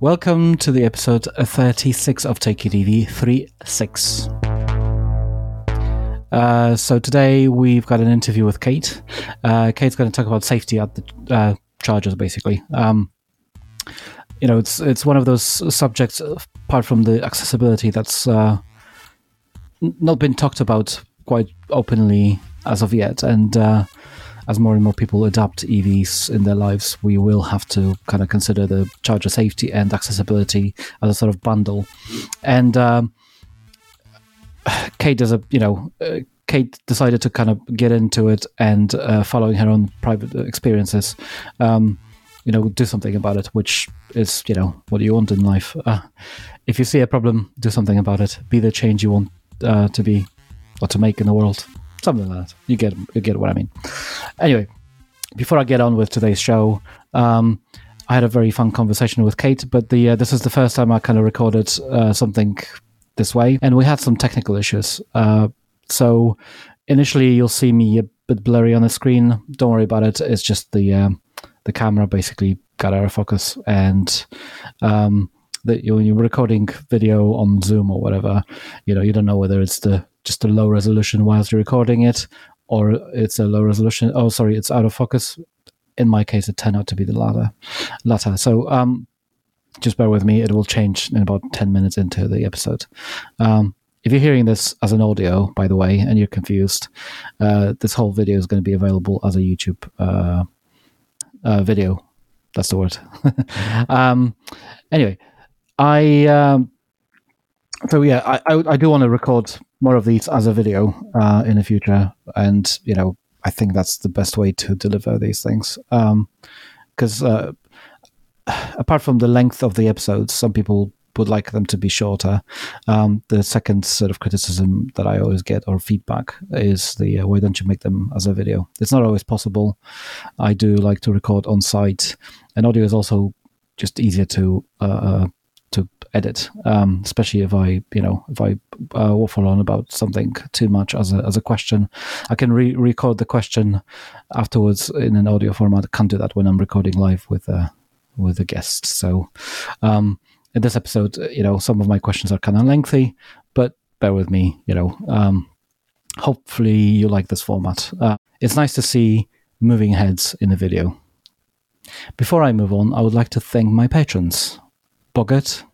Welcome to the episode 36 of Take It EV 36. Uh, so today we've got an interview with Kate. Uh, Kate's going to talk about safety at the uh, chargers, basically. Um, you know, it's it's one of those subjects, apart from the accessibility, that's uh, not been talked about quite openly as of yet, and uh, as more and more people adopt EVs in their lives, we will have to kind of consider the charger safety and accessibility as a sort of bundle. And um, Kate does a, you know, uh, Kate decided to kind of get into it and uh, following her own private experiences, um, you know, do something about it, which is, you know, what you want in life. Uh, if you see a problem, do something about it. Be the change you want uh, to be or to make in the world something like that. You get you get what I mean. Anyway, before I get on with today's show, um, I had a very fun conversation with Kate, but the uh, this is the first time I kind of recorded uh, something this way, and we had some technical issues. Uh, so initially, you'll see me a bit blurry on the screen. Don't worry about it. It's just the um, the camera basically got out of focus, and um, that when you're recording video on Zoom or whatever, you know you don't know whether it's the just a low resolution whilst you're recording it, or it's a low resolution. Oh, sorry, it's out of focus. In my case, it turned out to be the latter. latter. So um, just bear with me. It will change in about 10 minutes into the episode. Um, if you're hearing this as an audio, by the way, and you're confused, uh, this whole video is going to be available as a YouTube uh, uh, video. That's the word. um, anyway, I um, so yeah, I, I, I do want to record more of these as a video uh, in the future, and you know, I think that's the best way to deliver these things. Because um, uh, apart from the length of the episodes, some people would like them to be shorter. Um, the second sort of criticism that I always get or feedback is the uh, why don't you make them as a video? It's not always possible. I do like to record on site, and audio is also just easier to uh, uh to edit, um, especially if I, you know, if I uh, waffle on about something too much as a as a question. I can re- record the question afterwards in an audio format. I can't do that when I'm recording live with a with a guest. So, um, in this episode, you know, some of my questions are kind of lengthy, but bear with me. You know, um, hopefully you like this format. Uh, it's nice to see moving heads in the video. Before I move on, I would like to thank my patrons. Boggart,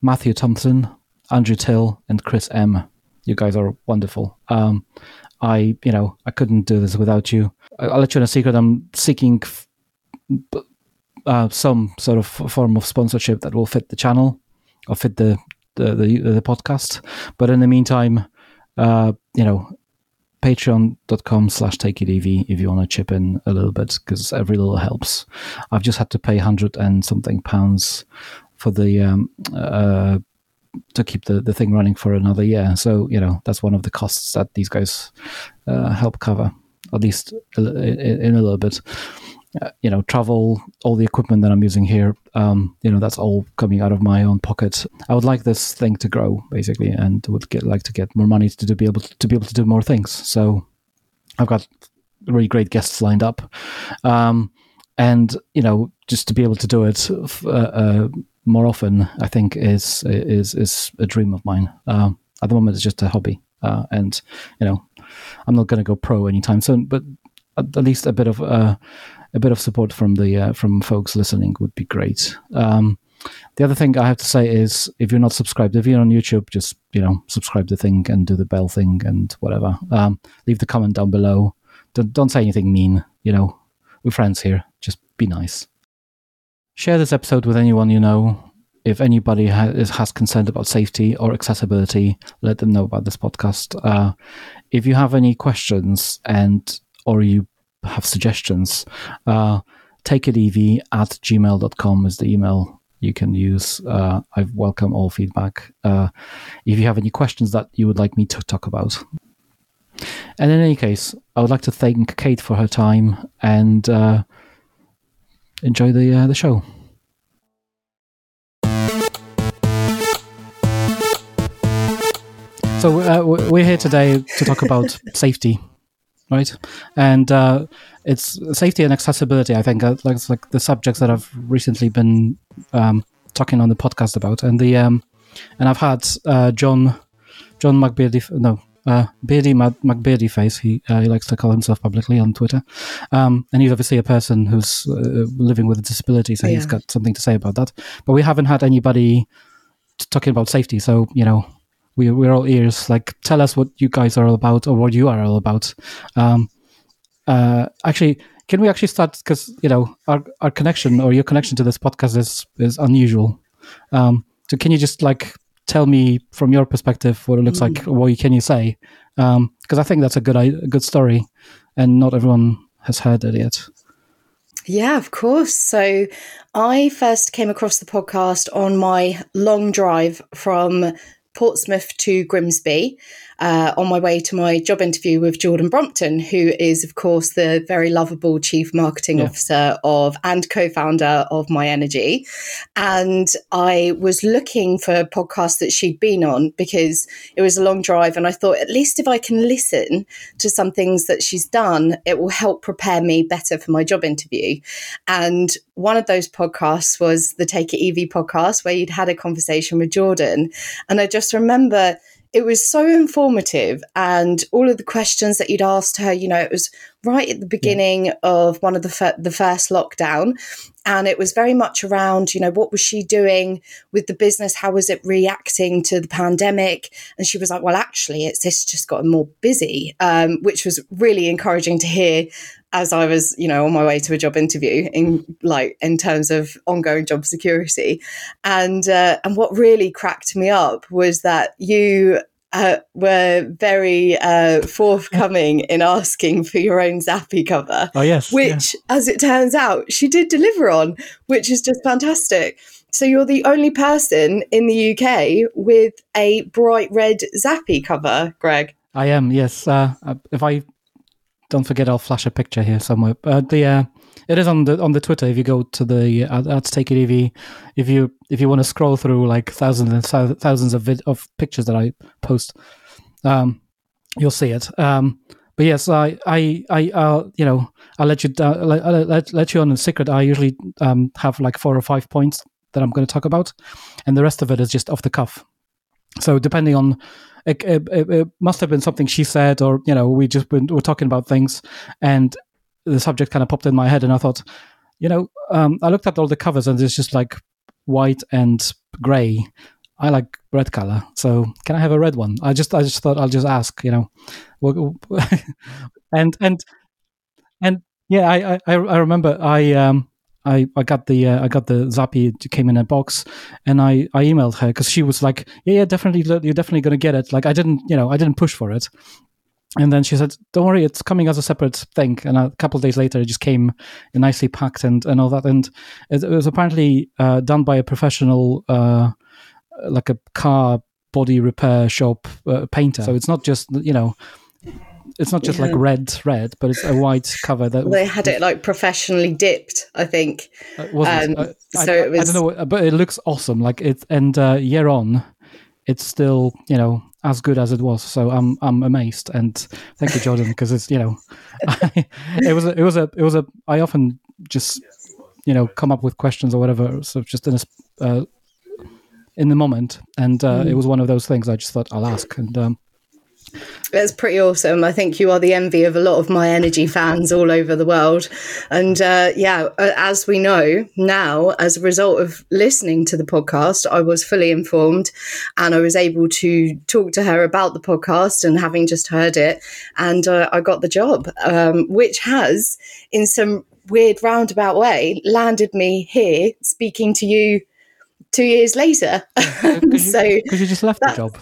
Matthew Thompson, Andrew Till, and Chris M. You guys are wonderful. Um, I, you know, I couldn't do this without you. I'll let you in a secret. I'm seeking uh, some sort of form of sponsorship that will fit the channel or fit the the the, the podcast. But in the meantime, uh, you know, patreon.com slash take it ev if you want to chip in a little bit because every little helps i've just had to pay 100 and something pounds for the um, uh, to keep the, the thing running for another year. So you know that's one of the costs that these guys uh, help cover, at least in, in a little bit. Uh, you know, travel, all the equipment that I'm using here, um, you know, that's all coming out of my own pocket. I would like this thing to grow, basically, and would get like to get more money to, be able to, to be able to do more things. So I've got really great guests lined up. Um, and you know, just to be able to do it uh, uh, more often, I think is is is a dream of mine. Um, at the moment, it's just a hobby, uh, and you know, I'm not going to go pro anytime soon. But at, least a bit of uh, a bit of support from the uh, from folks listening would be great. Um, the other thing I have to say is, if you're not subscribed, if you're on YouTube, just you know, subscribe the thing and do the bell thing and whatever. Um, leave the comment down below. Don't don't say anything mean. You know, we're friends here. Just be nice. Share this episode with anyone you know. If anybody has, has concern about safety or accessibility, let them know about this podcast. Uh, if you have any questions and or you have suggestions, uh, takeitev at gmail.com is the email you can use. Uh, I welcome all feedback. Uh, if you have any questions that you would like me to talk about. And in any case, I would like to thank Kate for her time and uh, enjoy the uh, the show. So uh, we're here today to talk about safety, right? And uh, it's safety and accessibility. I think uh, like like the subjects that I've recently been um, talking on the podcast about. And the um, and I've had uh, John John McBeardy no uh, Beardy McBeardy face. He uh, he likes to call himself publicly on Twitter, um, and he's obviously a person who's uh, living with a disability, so yeah. he's got something to say about that. But we haven't had anybody talking about safety, so you know we we're all ears. Like, tell us what you guys are all about, or what you are all about. Um, uh, actually, can we actually start? Because you know our our connection or your connection to this podcast is is unusual. Um, so can you just like tell me from your perspective what it looks mm. like? What can you say? Because um, I think that's a good a good story, and not everyone has heard it yet. Yeah, of course. So I first came across the podcast on my long drive from Portsmouth to Grimsby uh, on my way to my job interview with Jordan Brompton, who is, of course, the very lovable chief marketing yeah. officer of and co-founder of myenergi. And I was looking for podcasts that she'd been on because it was a long drive, and I thought at least if I can listen to some things that she's done, it will help prepare me better for my job interview. And one of those podcasts was the Take It EV podcast, where you'd had a conversation with Jordan, and I just remember it was so informative and all of the questions that you'd asked her you know it was right at the beginning yeah. of one of the fir- the first lockdown and it was very much around you know what was she doing with the business how was it reacting to the pandemic and she was like well actually it's this just gotten more busy um, which was really encouraging to hear as I was, you know, on my way to a job interview in like in terms of ongoing job security, and uh, and what really cracked me up was that you uh, were very uh, forthcoming in asking for your own Zappi cover. Oh yes, which, yeah. as it turns out, she did deliver on, which is just fantastic. So you're the only person in the UK with a bright red Zappi cover, Greg. I am, yes. Uh, if I don't forget, I'll flash a picture here somewhere. Uh, the uh, it is on the on the Twitter. If you go to the uh, at Take It EV, if you if you want to scroll through like thousands and thousands of vid- of pictures that I post, um, you'll see it. Um, but yes, I I I uh, you know I'll let you uh, let, let, let you on a secret. I usually um, have like four or five points that I'm going to talk about, and the rest of it is just off the cuff. So depending on it, it, it, must have been something she said, or you know, we just been, were talking about things, and the subject kind of popped in my head, and I thought, you know, um, I looked at all the covers, and it's just like white and grey. I like red color, so can I have a red one? I just, I just thought I'll just ask, you know, and and and yeah, I I, I remember I um I, I got the uh, I got the Zappi came in a box, and I, I emailed her because she was like, yeah, yeah, definitely, you're definitely gonna get it. Like I didn't, you know, I didn't push for it, and then she said, don't worry, it's coming as a separate thing. And a couple of days later, it just came nicely packed and and all that. And it, it was apparently uh, done by a professional, uh, like a car body repair shop uh, painter. So it's not just you know it's not just yeah. like red, red, but it's a white cover that they had it like professionally dipped. I think. Uh, um, uh, so I, it was. I don't know, but it looks awesome. Like it, and uh, year on, it's still you know as good as it was. So I'm I'm amazed, and thank you, Jordan, because it's you know, I, it was a, it was a it was a. I often just you know come up with questions or whatever, so just in a. Uh, in the moment, and uh, mm. it was one of those things. I just thought I'll ask, and um, that's pretty awesome. I think you are the envy of a lot of myenergi fans all over the world. And uh, yeah, as we know now, as a result of listening to the podcast, I was fully informed and I was able to talk to her about the podcast and having just heard it. And uh, I got the job, um, which has, in some weird roundabout way, landed me here speaking to you two years later. So, because you, you, just left the job.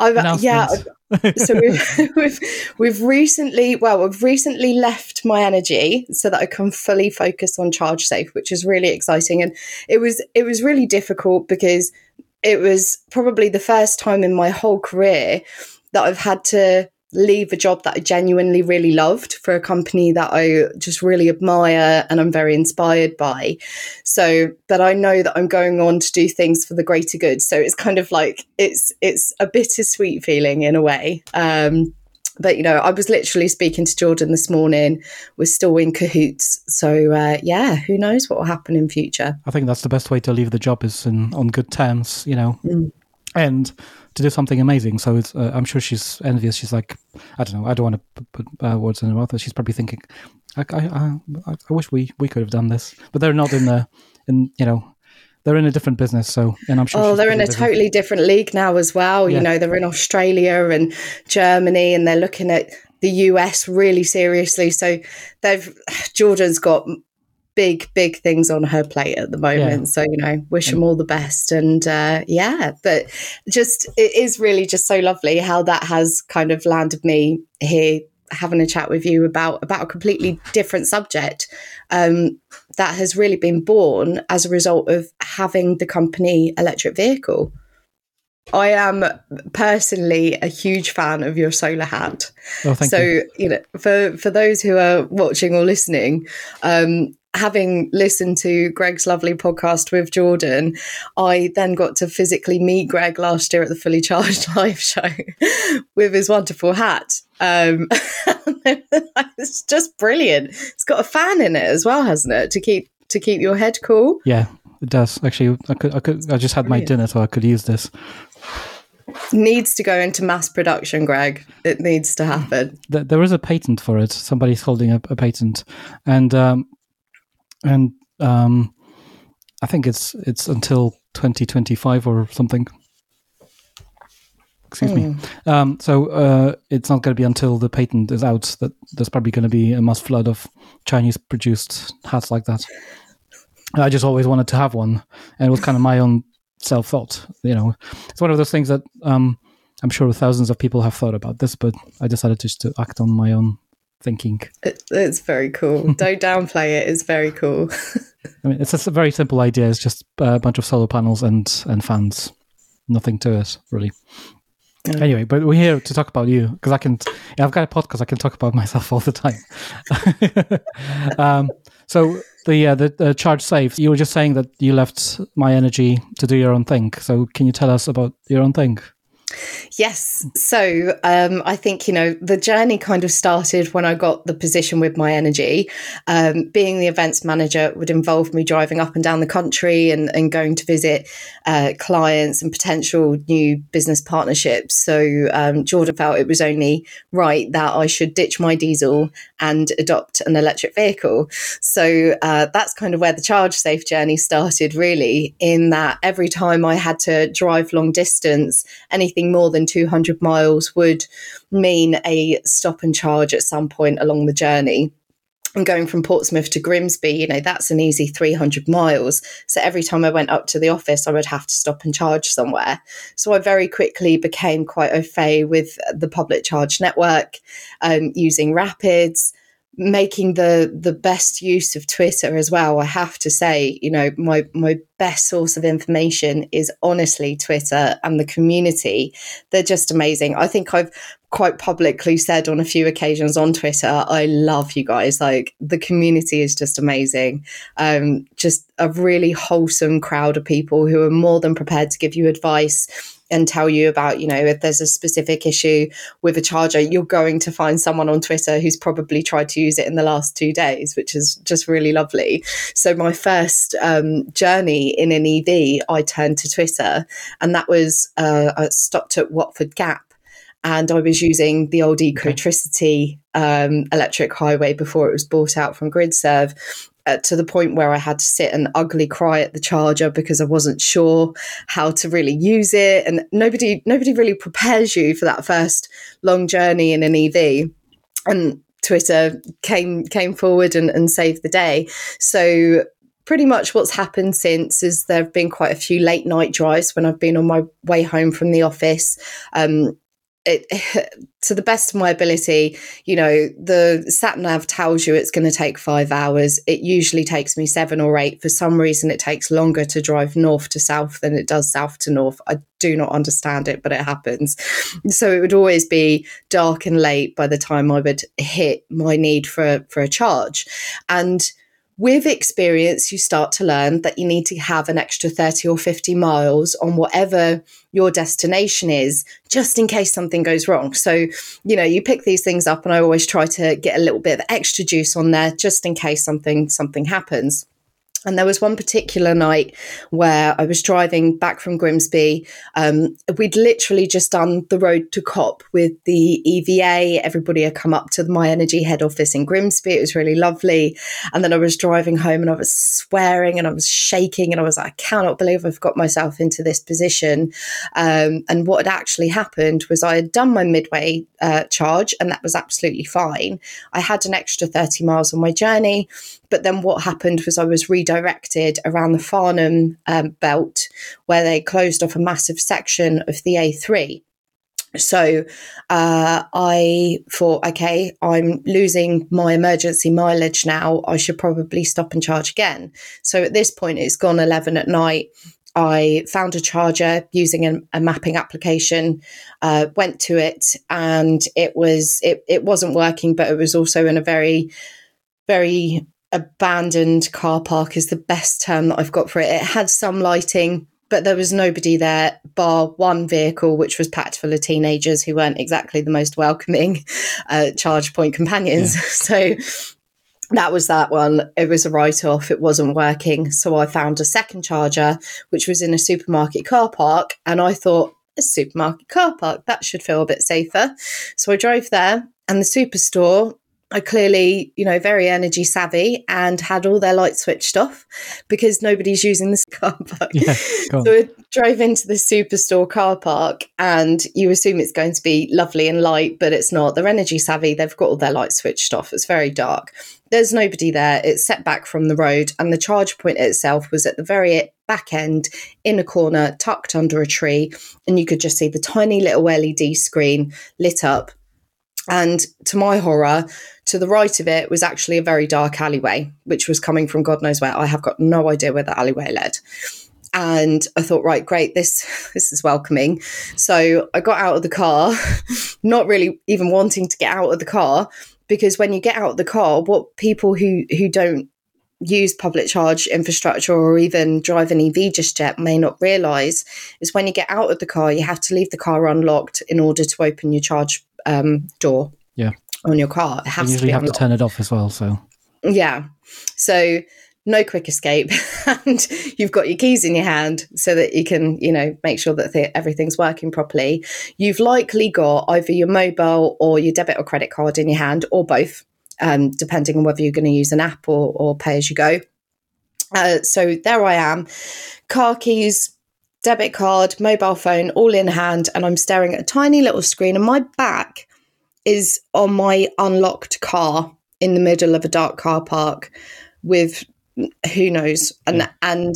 I've, uh, yeah, so we've, we've we've recently well we've recently left myenergi so that I can fully focus on charge safe, which is really exciting. And it was it was really difficult because it was probably the first time in my whole career that I've had to leave a job that I genuinely really loved for a company that I just really admire and I'm very inspired by. So, but I know that I'm going on to do things for the greater good. So it's kind of like it's it's a bittersweet feeling in a way. Um, but you know, I was literally speaking to Jordan this morning. We're still in cahoots, so uh, yeah, who knows what will happen in future? I think that's the best way to leave the job is in, on good terms, you know, mm. And to do something amazing. So uh, I'm sure she's envious. She's like, I don't know, I don't want to put, uh, words in her mouth, but she's probably thinking, I, I, I, I wish we we could have done this, but they're not in the in you know they're in a different business. So, and I'm sure. Oh, they're in a busy. totally different league now as well. Yeah. You know, they're in Australia and Germany, and they're looking at the US really seriously. So, they've Jordan's got big, big things on her plate at the moment. Yeah. So, you know, wish them all the best. And uh, yeah, but just it is really just so lovely how that has kind of landed me here having a chat with you about about a completely different subject um, that has really been born as a result of having the company electric vehicle. I am personally a huge fan of your solar hat. Oh, so you. you. know, for for those who are watching or listening, um, having listened to Greg's lovely podcast with Jordan, I then got to physically meet Greg last year at the Fully Charged live show with his wonderful hat. Um, it's just brilliant. It's got a fan in it as well, hasn't it, to keep to keep your head cool? Yeah, it does. Actually, I could, I could, I just had my dinner, so I could use this. Needs to go into mass production, Greg. It needs to happen. There is a patent for it. Somebody's holding a, a patent, and um, and um, I think it's it's until 2025 or something. Excuse mm. me. Hmm. Um, so uh, it's not going to be until the patent is out that there's probably going to be a mass flood of Chinese produced hats like that. I just always wanted to have one, and it was kind of my own self thought. You know, it's one of those things that um, I'm sure thousands of people have thought about this, but I decided just to act on my own thinking. It, it's very cool. Don't downplay it. It's very cool. I mean, it's just a very simple idea. It's just a bunch of solar panels and and fans. Nothing to it, really. Yeah. Anyway, but we're here to talk about you because I can. I've got a podcast. I can talk about myself all the time. um, so the, uh, the the charge safe. You were just saying that you left myenergi to do your own thing. So can you tell us about your own thing? Yes. So um, I think, you know, the journey kind of started when I got the position with myenergi. Um, being the events manager would involve me driving up and down the country and, and going to visit uh, clients and potential new business partnerships. So um, Jordan felt it was only right that I should ditch my diesel and adopt an electric vehicle. So uh, that's kind of where the charge safe journey started, really, in that every time I had to drive long distance, anything anything more than 200 miles would mean a stop and charge at some point along the journey. And going from Portsmouth to Grimsby, you know, that's an easy 300 miles. So every time I went up to the office, I would have to stop and charge somewhere. So I very quickly became quite au fait with the public charge network, um, using Rapids, making the the best use of Twitter as well. I have to say, you know, my my best source of information is honestly Twitter and the community. They're just amazing. I think I've quite publicly said on a few occasions on Twitter, I love you guys. Like the community is just amazing. Um, just a really wholesome crowd of people who are more than prepared to give you advice and tell you about, you know, if there's a specific issue with a charger, you're going to find someone on Twitter who's probably tried to use it in the last two days, which is just really lovely. So, my first um, journey in an EV, I turned to Twitter, and that was uh, I stopped at Watford Gap and I was using the old Ecotricity um, electric highway before it was bought out from GridServe to the point where I had to sit and ugly cry at the charger because I wasn't sure how to really use it, and nobody nobody really prepares you for that first long journey in an EV, and Twitter came came forward and, and saved the day. So pretty much what's happened since is there have been quite a few late night drives when I've been on my way home from the office. Um, it, to the best of my ability, you know, the sat nav tells you it's going to take five hours. It usually takes me seven or eight. For some reason, it takes longer to drive north to south than it does south to north. I do not understand it, but it happens. So it would always be dark and late by the time I would hit my need for for a charge, and with experience, you start to learn that you need to have an extra 30 or 50 miles on whatever your destination is, just in case something goes wrong. So, you know, you pick these things up, and I always try to get a little bit of extra juice on there just in case something something happens. And there was one particular night where I was driving back from Grimsby. Um, we'd literally just done the road to COP with the EVA. Everybody had come up to myenergi head office in Grimsby. It was really lovely. And then I was driving home and I was swearing and I was shaking and I was like, I cannot believe I've got myself into this position. Um, and what had actually happened was I had done my midway uh, charge and that was absolutely fine. I had an extra 30 miles on my journey. But then what happened was I was redirected around the Farnham um, belt where they closed off a massive section of the A3. So uh, I thought, okay, I'm losing my emergency mileage now. I should probably stop and charge again. So at this point, it's gone 11 at night. I found a charger using a, a mapping application, uh, went to it, and it was it, it wasn't working, but it was also in a very very abandoned car park is the best term that I've got for it. It had some lighting, but there was nobody there bar one vehicle, which was packed full of teenagers who weren't exactly the most welcoming uh, charge point companions. Yeah. So that was that one. It was a write off. It wasn't working. So I found a second charger, which was in a supermarket car park. And I thought, a supermarket car park, that should feel a bit safer. So I drove there, and the superstore are clearly, you know, very energy savvy and had all their lights switched off because nobody's using this car park. Yeah, so we drove into the superstore car park and you assume it's going to be lovely and light, but it's not. They're energy savvy. They've got all their lights switched off. It's very dark. There's nobody there. It's set back from the road and the charge point itself was at the very back end in a corner tucked under a tree and you could just see the tiny little LED screen lit up and to my horror, to the right of it was actually a very dark alleyway, which was coming from God knows where. I have got no idea where the alleyway led. And I thought, right, great, this this is welcoming. So I got out of the car, not really even wanting to get out of the car, because when you get out of the car, what people who who don't use public charge infrastructure or even drive an EV just yet may not realize is when you get out of the car, you have to leave the car unlocked in order to open your charge um, door. Yeah. On your car, it has you usually to have unlocked. to turn it off as well. So yeah, so no quick escape, and you've got your keys in your hand so that you can, you know, make sure that th- everything's working properly. You've likely got either your mobile or your debit or credit card in your hand, or both, um, depending on whether you're going to use an app or, or pay as you go. Uh, so there I am, car keys, debit card, mobile phone, all in hand, and I'm staring at a tiny little screen, and my back is on my unlocked car in the middle of a dark car park with who knows and and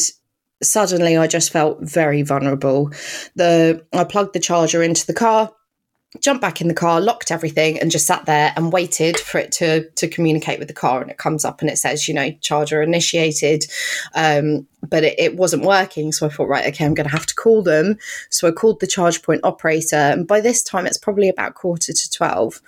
suddenly I just felt very vulnerable. The I plugged the charger into the car jumped back in the car, locked everything, and just sat there and waited for it to to communicate with the car. And it comes up and it says, you know, charger initiated, um, but it, it, wasn't working. So I thought, right, okay, I'm going to have to call them. So I called the charge point operator, and by this time it's probably about quarter to twelve.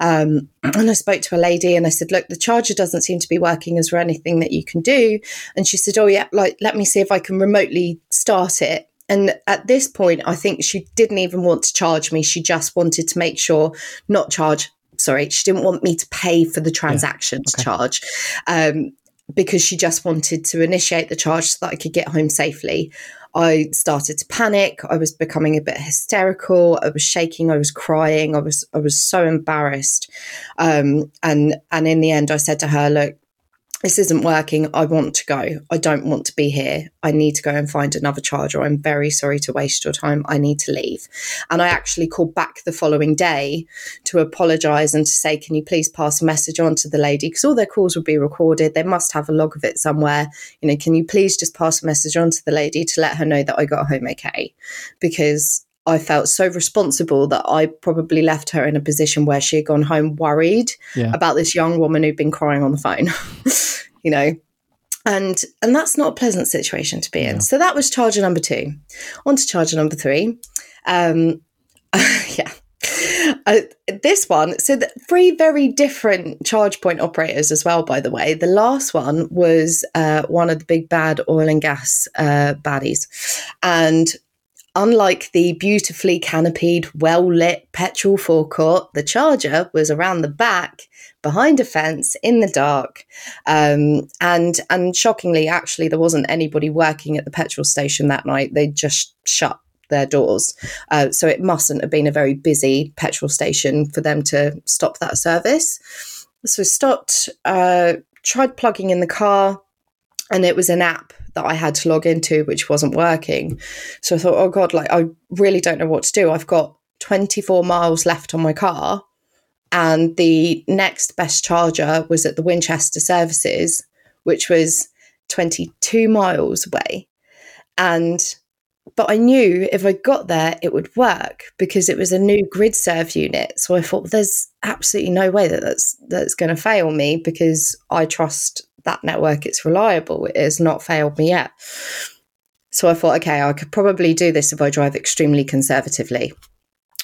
Um, and I spoke to a lady and I said, look, the charger doesn't seem to be working. Is there anything that you can do? And she said, oh yeah, like let me see if I can remotely start it and at this point, I think she didn't even want to charge me. She just wanted to make sure, not charge, sorry, she didn't want me to pay for the transaction yeah. okay. to charge. Um, because she just wanted to initiate the charge so that I could get home safely. I started to panic. I was becoming a bit hysterical. I was shaking. I was crying. I was I was so embarrassed. Um, and and in the end, I said to her, "Look, this isn't working. I want to go. I don't want to be here. I need to go and find another charger. I'm very sorry to waste your time. I need to leave. And I actually called back the following day to apologize and to say, can you please pass a message on to the lady? Because all their calls would be recorded. They must have a log of it somewhere. You know, can you please just pass a message on to the lady to let her know that I got home okay? Because I felt so responsible that I probably left her in a position where she had gone home worried yeah. about this young woman who'd been crying on the phone, you know. And and that's not a pleasant situation to be in. So that was charger number two. On to charger number three. Um, yeah. uh, this one, so the three very different charge point operators as well. By the way, the last one was uh, one of the big bad oil and gas uh, baddies, and unlike the beautifully canopied, well lit petrol forecourt, the charger was around the back behind a fence in the dark. Um, and and shockingly, actually, there wasn't anybody working at the petrol station that night. They just shut their doors. Uh, so it mustn't have been a very busy petrol station for them to stop that service. So stopped, uh, tried plugging in the car, and it was an app that I had to log into which wasn't working. So I thought, oh God, like I really don't know what to do. I've got 24 miles left on my car and the next best charger was at the Winchester services, which was 22 miles away. And but I knew if I got there, it would work because it was a new GridServe unit. So I thought, there's absolutely no way that that's that's going to fail me because I trust that network. It's reliable. It has not failed me yet. So I thought, okay, I could probably do this if I drive extremely conservatively,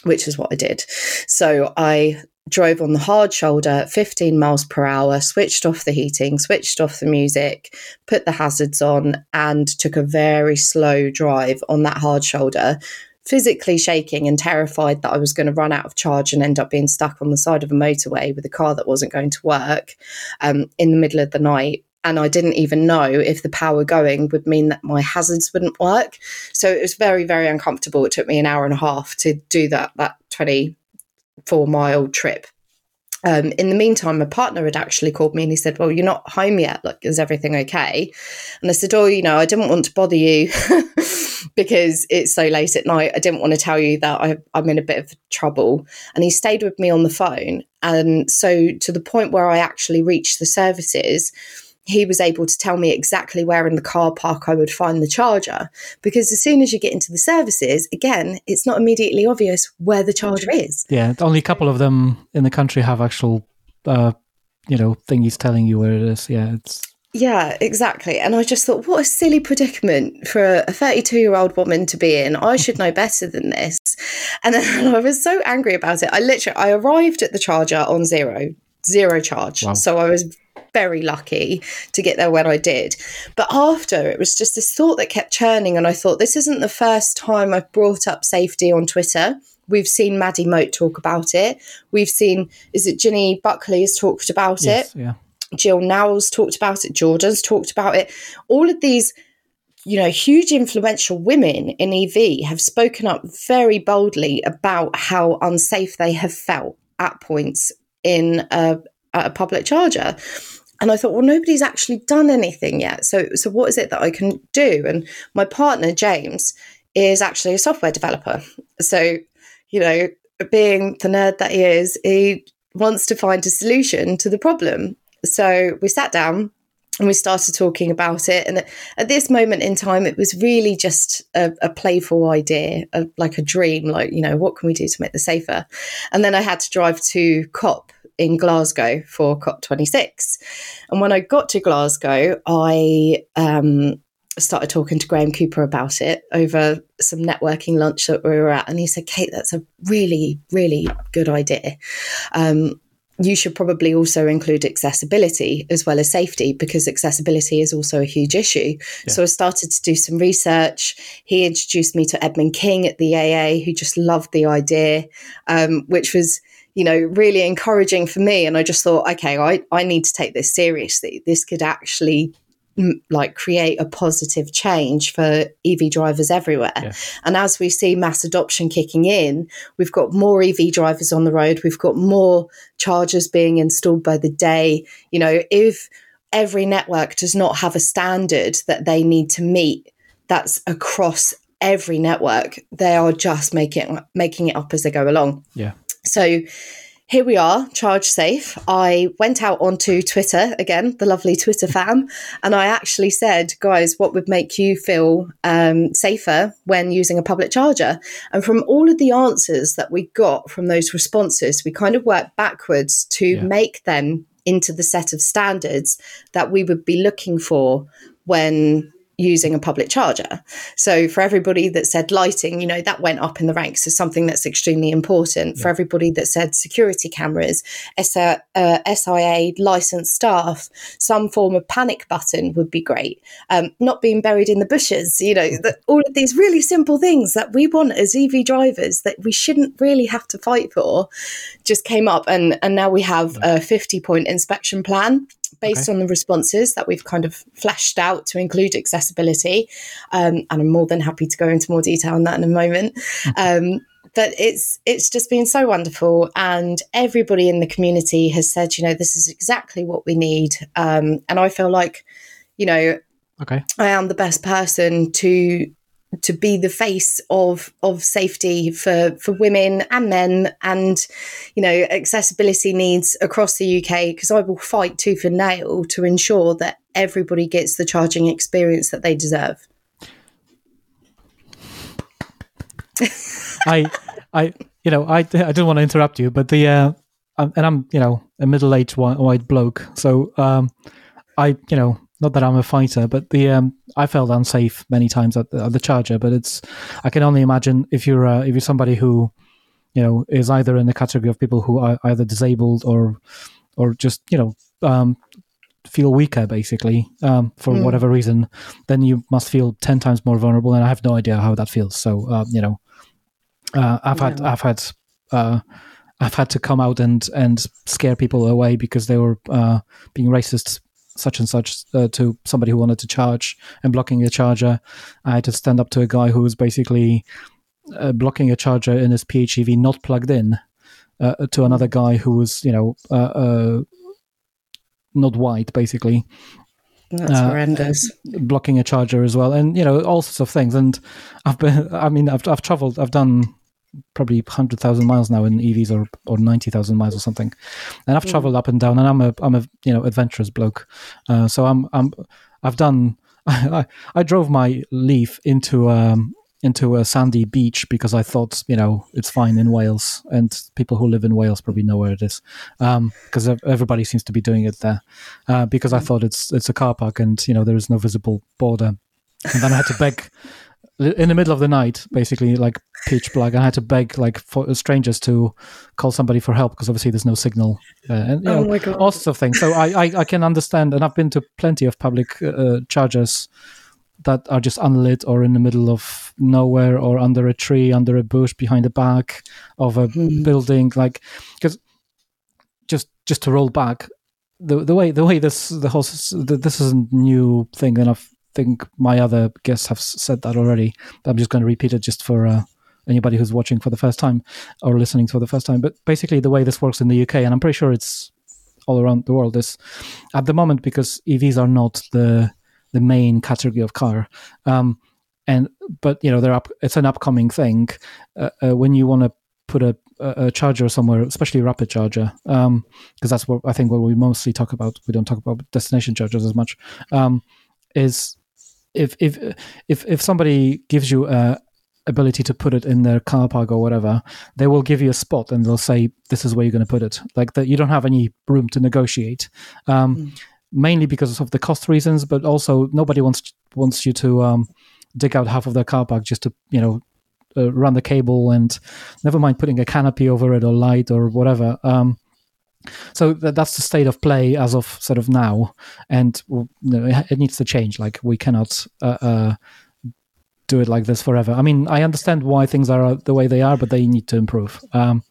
which is what I did. So I drove on the hard shoulder 15 miles per hour, switched off the heating, switched off the music, put the hazards on, and took a very slow drive on that hard shoulder, physically shaking and terrified that I was going to run out of charge and end up being stuck on the side of a motorway with a car that wasn't going to work um, in the middle of the night. And I didn't even know if the power going would mean that my hazards wouldn't work. So it was very, very uncomfortable. It took me an hour and a half to do that, that 20, four mile trip. Um, in the meantime, my partner had actually called me and he said, Well, you're not home yet. Like, is everything okay? And I said, Oh, you know, I didn't want to bother you because it's so late at night. I didn't want to tell you that I, I'm in a bit of trouble. And he stayed with me on the phone. And so, to the point where I actually reached the services, he was able to tell me exactly where in the car park I would find the charger. Because as soon as you get into the services, again, it's not immediately obvious where the charger is. Yeah, only a couple of them in the country have actual, uh, you know, thingies telling you where it is. Yeah, it's. Yeah, exactly. And I just thought, what a silly predicament for a 32 year old woman to be in. I should know better than this. And then I was so angry about it. I literally, I arrived at the charger on zero, zero charge. Wow. So I was very lucky to get there when I did. But after, it was just this thought that kept churning. And I thought, this isn't the first time I've brought up safety on Twitter. We've seen Maddie Moat talk about it. We've seen, is it Ginny Buckley has talked about yes, it? Yeah. Jill Nowell's talked about it. Jordan's talked about it. All of these you know, huge influential women in EV have spoken up very boldly about how unsafe they have felt at points in a, a public charger. And I thought, well, nobody's actually done anything yet. So, so what is it that I can do? And my partner, James, is actually a software developer. So, you know, being the nerd that he is, he wants to find a solution to the problem. So we sat down and we started talking about it. And at this moment in time, it was really just a, a playful idea, a, like a dream, like, you know, what can we do to make this safer? And then I had to drive to COP in Glasgow for COP26. And when I got to Glasgow, I um, started talking to Graham Cooper about it over some networking lunch that we were at. And he said, Kate, that's a really, really good idea. Um, you should probably also include accessibility as well as safety because accessibility is also a huge issue. Yeah. So I started to do some research. He introduced me to Edmund King at the AA, who just loved the idea, um, which was you know, really encouraging for me. And I just thought, okay, I, I need to take this seriously. This could actually like create a positive change for EV drivers everywhere. Yeah. And as we see mass adoption kicking in, we've got more EV drivers on the road, we've got more chargers being installed by the day. You know, if every network does not have a standard that they need to meet that's across every network, they are just making making it up as they go along. Yeah. So here we are, charge safe. I went out onto Twitter again, the lovely Twitter fam, and I actually said, guys, what would make you feel um, safer when using a public charger? And from all of the answers that we got from those responses, we kind of worked backwards to yeah. make them into the set of standards that we would be looking for when using a public charger. So for everybody that said lighting, you know, that went up in the ranks as something that's extremely important. Yeah. For everybody that said security cameras, SIA, uh, SIA licensed staff, some form of panic button would be great. Um, not being buried in the bushes, you know, the, all of these really simple things that we want as EV drivers that we shouldn't really have to fight for just came up. And, and now we have a 50 point inspection plan based okay. on the responses that we've kind of fleshed out to include accessibility. Um, and I'm more than happy to go into more detail on that in a moment. Um, but it's it's just been so wonderful, and everybody in the community has said, you know, this is exactly what we need. Um, and I feel like, you know, okay, I am the best person to to be the face of of safety for for women and men and you know accessibility needs across the UK because I will fight tooth and nail to ensure that everybody gets the charging experience that they deserve. I I you know I I didn't want to interrupt you but the uh and I'm you know a middle-aged white bloke so um I you know not that I'm a fighter, but the um, I felt unsafe many times at the, at the charger. But it's I can only imagine if you're uh, if you're somebody who you know is either in the category of people who are either disabled or or just you know um, feel weaker basically um, for mm. whatever reason, then you must feel ten times more vulnerable. And I have no idea how that feels. So uh, you know, uh, I've yeah. had I've had. Uh, I've had to come out and, and scare people away because they were uh, being racist such and such uh, to somebody who wanted to charge and blocking a charger. I had to stand up to a guy who was basically uh, blocking a charger in his PHEV not plugged in uh, to another guy who was, you know, uh, uh, not white, basically. That's uh, horrendous. Blocking a charger as well, and you know all sorts of things. And I've been, I mean, I've I've travelled, I've done probably 100,000 miles now in EVs or, or 90,000 miles or something. And I've mm. traveled up and down and I'm a, I'm a, you know, adventurous bloke. Uh, so I'm, I'm, I've done, I, I drove my Leaf into, um, into a sandy beach because I thought, you know, it's fine in Wales, and people who live in Wales probably know where it is, because um, everybody seems to be doing it there. Uh, because I mm. thought it's it's a car park, and you know there is no visible border, and then I had to beg in the middle of the night, basically like pitch black. I had to beg like for strangers to call somebody for help because obviously there's no signal uh, and you oh know, my God. all sorts of things. So I, I, I can understand, and I've been to plenty of public uh, chargers that are just unlit or in the middle of nowhere or under a tree, under a bush, behind the back of a mm. building. Like because just just to roll back. The, the way the way this the whole this is a new thing and I've think my other guests have said that already. I'm just going to repeat it just for uh, anybody who's watching for the first time or listening for the first time. But basically, the way this works in the UK, and I'm pretty sure it's all around the world, is at the moment because EVs are not the the main category of car. Um, and but you know they're up. It's an upcoming thing. Uh, uh, when you want to put a, a, charger somewhere, especially a rapid charger, because um, that's what I think what we mostly talk about. We don't talk about destination chargers as much. Um, is if if if if somebody gives you a ability to put it in their car park or whatever, they will give you a spot and they'll say this is where you're going to put it. Like that, you don't have any room to negotiate. Um, mm. Mainly because of the cost reasons, but also nobody wants wants you to um, dig out half of their car park just to you know uh, run the cable and never mind putting a canopy over it or light or whatever. Um, so that's the state of play as of sort of now, and you know, it, needs to change. Like we cannot uh, uh, do it like this forever. I mean, I understand why things are the way they are, but they need to improve. Um,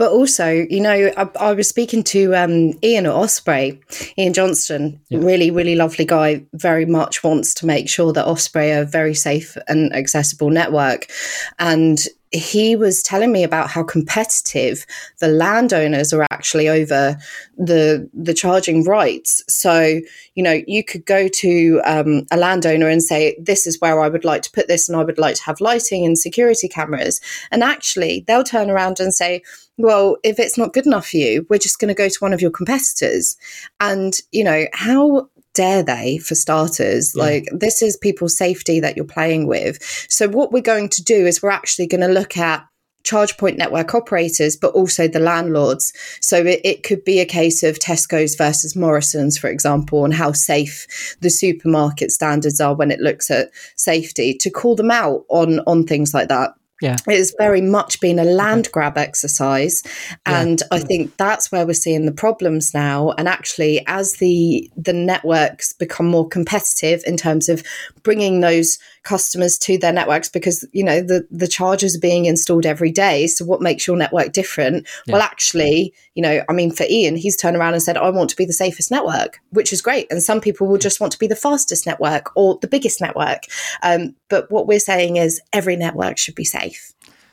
but also, you know, I, I was speaking to um, Ian at Osprey, Ian Johnston, yeah. really, really lovely guy, very much wants to make sure that Osprey are a very safe and accessible network. And he was telling me about how competitive the landowners are actually over the the charging rights. So you know you could go to um, a landowner and say, "This is where I would like to put this, and I would like to have lighting and security cameras," and actually they'll turn around and say, "Well, if it's not good enough for you, we're just going to go to one of your competitors." And you know how dare they for starters yeah. like this is people's safety that you're playing with so what we're going to do is we're actually going to look at charge point network operators, but also the landlords. So it, it, could be a case of Tesco's versus Morrison's, for example, and how safe the supermarket standards are when it looks at safety to call them out on on things like that. Yeah. It's very much been a land grab exercise. And yeah. I think that's where we're seeing the problems now. And actually, as the the networks become more competitive in terms of bringing those customers to their networks because you know the the chargers are being installed every day so what makes your network different yeah. well actually you know i mean for ian he's turned around and said i want to be the safest network which is great and some people will just want to be the fastest network or the biggest network um, but what we're saying is every network should be safe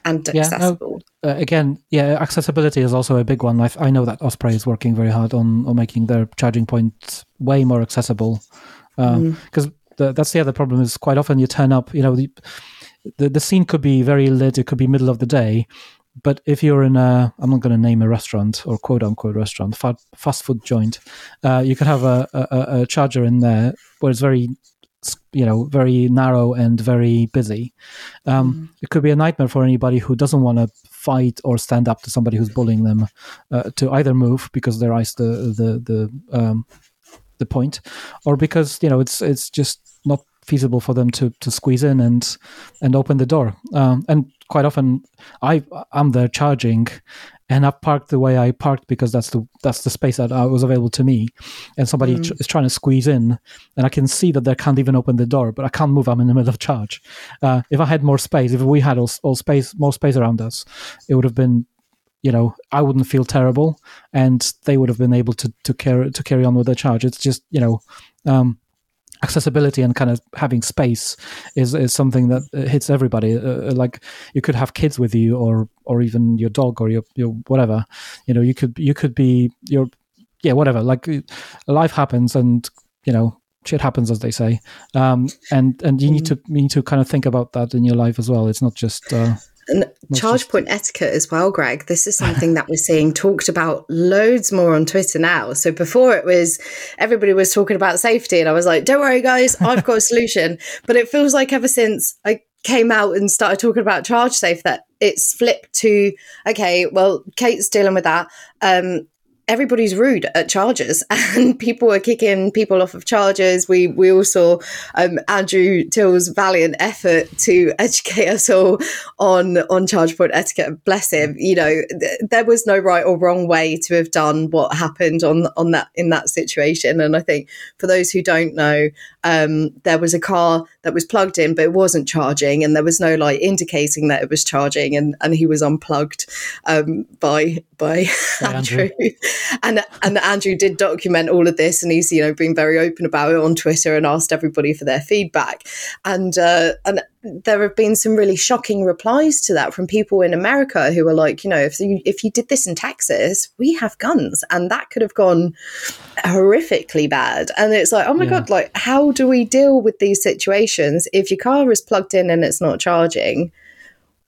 and accessible. Yeah, no, uh, again, yeah, accessibility is also a big one. I, I know that Osprey is working very hard on, on making their charging points way more accessible because um, mm the, that's the other problem is quite often you turn up, you know, the, the, the scene could be very lit, it could be middle of the day, but if you're in a, I'm not going to name a restaurant or quote unquote restaurant, fast food joint, uh, you could have a, a, a, charger in there where it's very, you know, very narrow and very busy. Um, mm It could be a nightmare for anybody who doesn't want to fight or stand up to somebody who's bullying them uh, to either move because their eyes the the the um, the point, or because you know it's it's just not feasible for them to to squeeze in and and open the door. Um, and quite often, I I'm there charging, and I've parked the way I parked because that's the that's the space that uh, was available to me, and somebody mm. tr- is trying to squeeze in, and I can see that they can't even open the door, but I can't move. I'm in the middle of charge. Uh, if I had more space, if we had all, all space, more space around us, it would have been you know, I wouldn't feel terrible, and they would have been able to to carry to carry on with their charge. It's just you know, um, accessibility and kind of having space is is something that uh, hits everybody. Uh, uh, like you could have kids with you or or even your dog or your your whatever. You know you could you could be your yeah whatever. Like uh, life happens and you know shit happens as they say. Um and and you need mm. to you need to kind of think about that in your life as well. It's not just uh and charge point etiquette as well, Greg. This is something that we're seeing talked about loads more on Twitter now. So before it was everybody was talking about safety, and I was like, don't worry, guys, I've got a solution. but it feels like ever since I came out and started talking about charge safe that it's flipped to okay well kate's dealing with that um everybody's rude at chargers and people were kicking people off of chargers. We we all saw um, Andrew Till's valiant effort to educate us all on on charge point etiquette. Bless him. You know, th- there was no right or wrong way to have done what happened on on that in that situation. And I think for those who don't know, um, there was a car that was plugged in, but it wasn't charging, and there was no light indicating that it was charging, and and he was unplugged um, by by Andrew. Andrew. And and Andrew did document all of this, and he's you know been very open about it on Twitter and asked everybody for their feedback, and uh, and there have been some really shocking replies to that from people in America who are like, you know, if you if you did this in Texas, we have guns, and that could have gone horrifically bad. And it's like, oh my yeah. god, like how do we deal with these situations if your car is plugged in and it's not charging?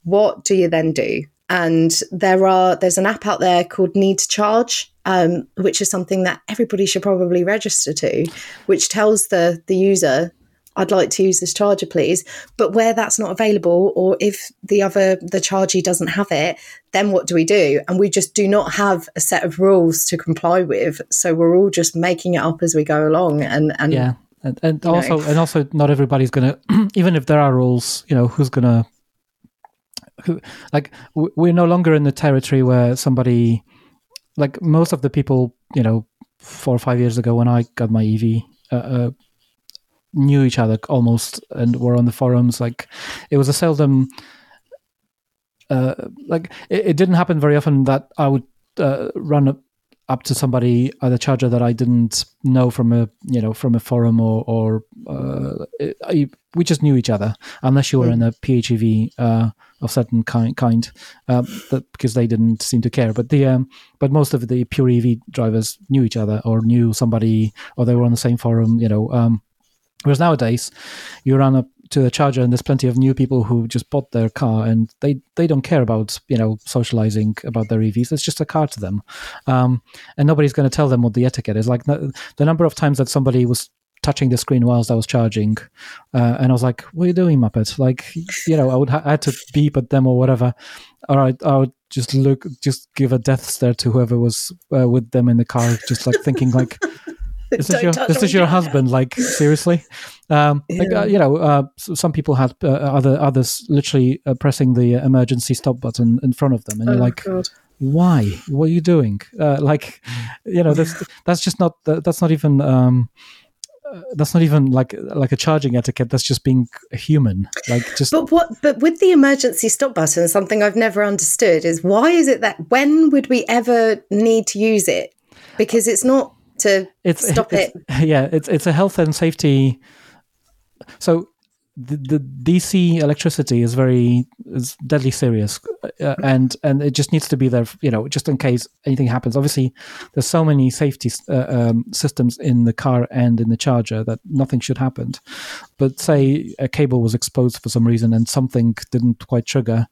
What do you then do? And there are there's an app out there called Need to Charge, um, which is something that everybody should probably register to, which tells the the user, "I'd like to use this charger, please." But where that's not available, or if the other the chargee doesn't have it, then what do we do? And we just do not have a set of rules to comply with, so we're all just making it up as we go along, and and yeah. And, and also, know. and also, not everybody's going to. Even if there are rules, you know, who's going to who like we're no longer in the territory where somebody like most of the people you know four or five years ago when I got my EV uh, uh, knew each other almost and were on the forums like it was a seldom uh, like it, it, didn't happen very often that I would uh, run up to somebody at a charger that I didn't know from a you know from a forum or or uh, it, we just knew each other unless you were in a PHEV uh, of certain kind kind uh, that, because they didn't seem to care. But the um, but most of the pure EV drivers knew each other or knew somebody or they were on the same forum. You know, um, whereas nowadays you run up to the charger and there's plenty of new people who just bought their car and they they don't care about you know socializing about their evs it's just a car to them um, and nobody's going to tell them what the etiquette is like the, number of times that somebody was touching the screen whilst I was charging, uh, and I was like, "What are you doing, Muppet?" Like, you know, I would ha- I had to beep at them or whatever, or I, I would just look, just give a death stare to whoever was uh, with them in the car, just like thinking like. Is this your this is your husband? Like seriously, um, yeah. like, uh, you know, uh, some people had uh, other others literally uh, pressing the emergency stop button in front of them, and oh, you're like, God. why? What are you doing? Uh, like, you know, that's that's just not that's not even. Um, uh, that's not even like like a charging etiquette. That's just being human. Like just. But what? But with the emergency stop button, something I've never understood is why is it that when would we ever need to use it? Because it's not to it's, stop it's, it. Yeah, it's it's a health and safety. So the, the DC electricity is very is deadly serious, uh, and and it just needs to be there, you know, just in case anything happens. Obviously, there's so many safety uh, um, systems in the car and in the charger that nothing should happen. But say a cable was exposed for some reason and something didn't quite trigger.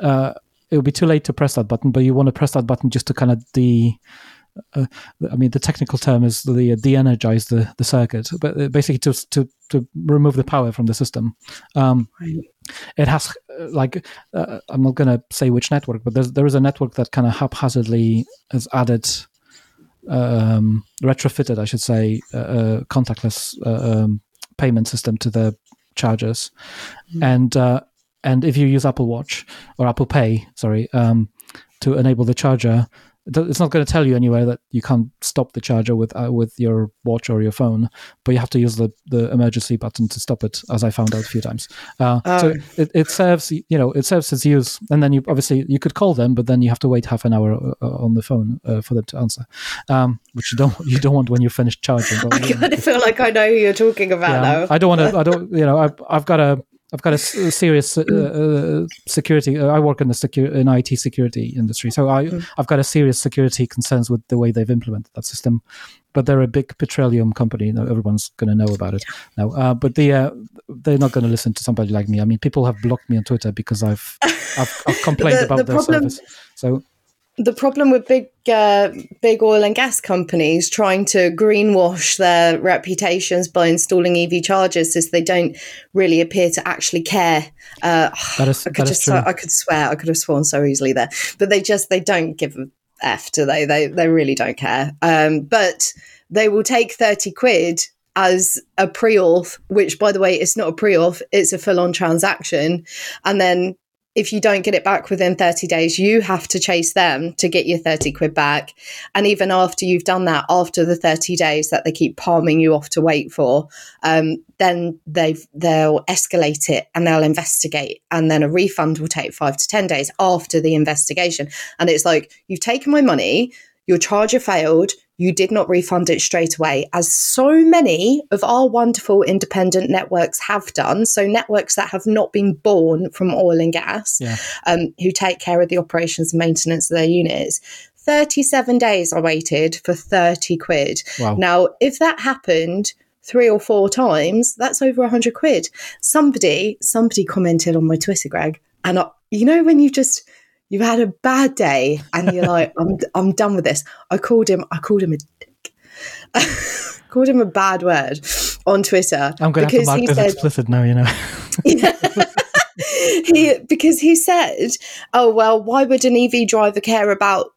Uh, it would be too late to press that button, but you want to press that button just to kind of de uh, I mean, the technical term is the de-energize the, the circuit, but uh, basically to, to to remove the power from the system. Um, it has uh, like uh, I'm not going to say which network, but there's, there is a network that kind of haphazardly has added um, retrofitted, I should say, uh, contactless um, payment system to the chargers, mm. and and if you use Apple Watch or Apple Pay, sorry, um, to enable the charger, it's not going to tell you anywhere that you can't stop the charger with uh, with your watch or your phone, but you have to use the, the emergency button to stop it, as I found out a few times. Uh, oh. So it, it serves you know it serves its use, and then you obviously you could call them, but then you have to wait half an hour uh, uh on the phone uh, for them to answer, um, which you don't you don't want when you finish charging. But, I kind of feel like I know who you're talking about yeah, now. I don't want to. I don't. You know, I've I've got a I've got a, serious uh, uh, security. Uh, I work in the secure in IT security industry, so I mm. I've got a serious security concerns with the way they've implemented that system. But they're a big petroleum company. Everyone's going to know about it now. Uh, but the uh, they're not going to listen to somebody like me. I mean, people have blocked me on Twitter because I've I've, I've complained the, about the their problem, service. So the problem with big uh, big oil and gas companies trying to greenwash their reputations by installing EV chargers is they don't really appear to actually care. Uh, that is, I could just I could swear I could have sworn so easily there, but they just they don't give a f do they? They they really don't care. Um, but they will take thirty quid as a pre-auth, which by the way, it's not a pre-auth, it's a full-on transaction, and then if you don't get it back within 30 days, you have to chase them to get your 30 quid back. And even after you've done that, after the 30 days that they keep palming you off to wait for, um, then they they'll escalate it and they'll investigate. And then a refund will take five to 10 days after the investigation. And it's like, you've taken my money, your charger failed, you did not refund it straight away, as so many of our wonderful independent networks have done. So, networks that have not been born from oil and gas, yeah. um, who take care of the operations and maintenance of their units. 37 days I waited for 30 quid. Wow. Now, if that happened, three or four times, that's over 100 quid. Somebody, somebody commented on my Twitter, Greg, and I, you know when you just you've had a bad day and you're like, I'm, I'm done with this. I called him, I called him a dick. called him a bad word on Twitter. I'm going to have to mark this said, explicit now, you know. he, because he said, oh, well, why would an EV driver care about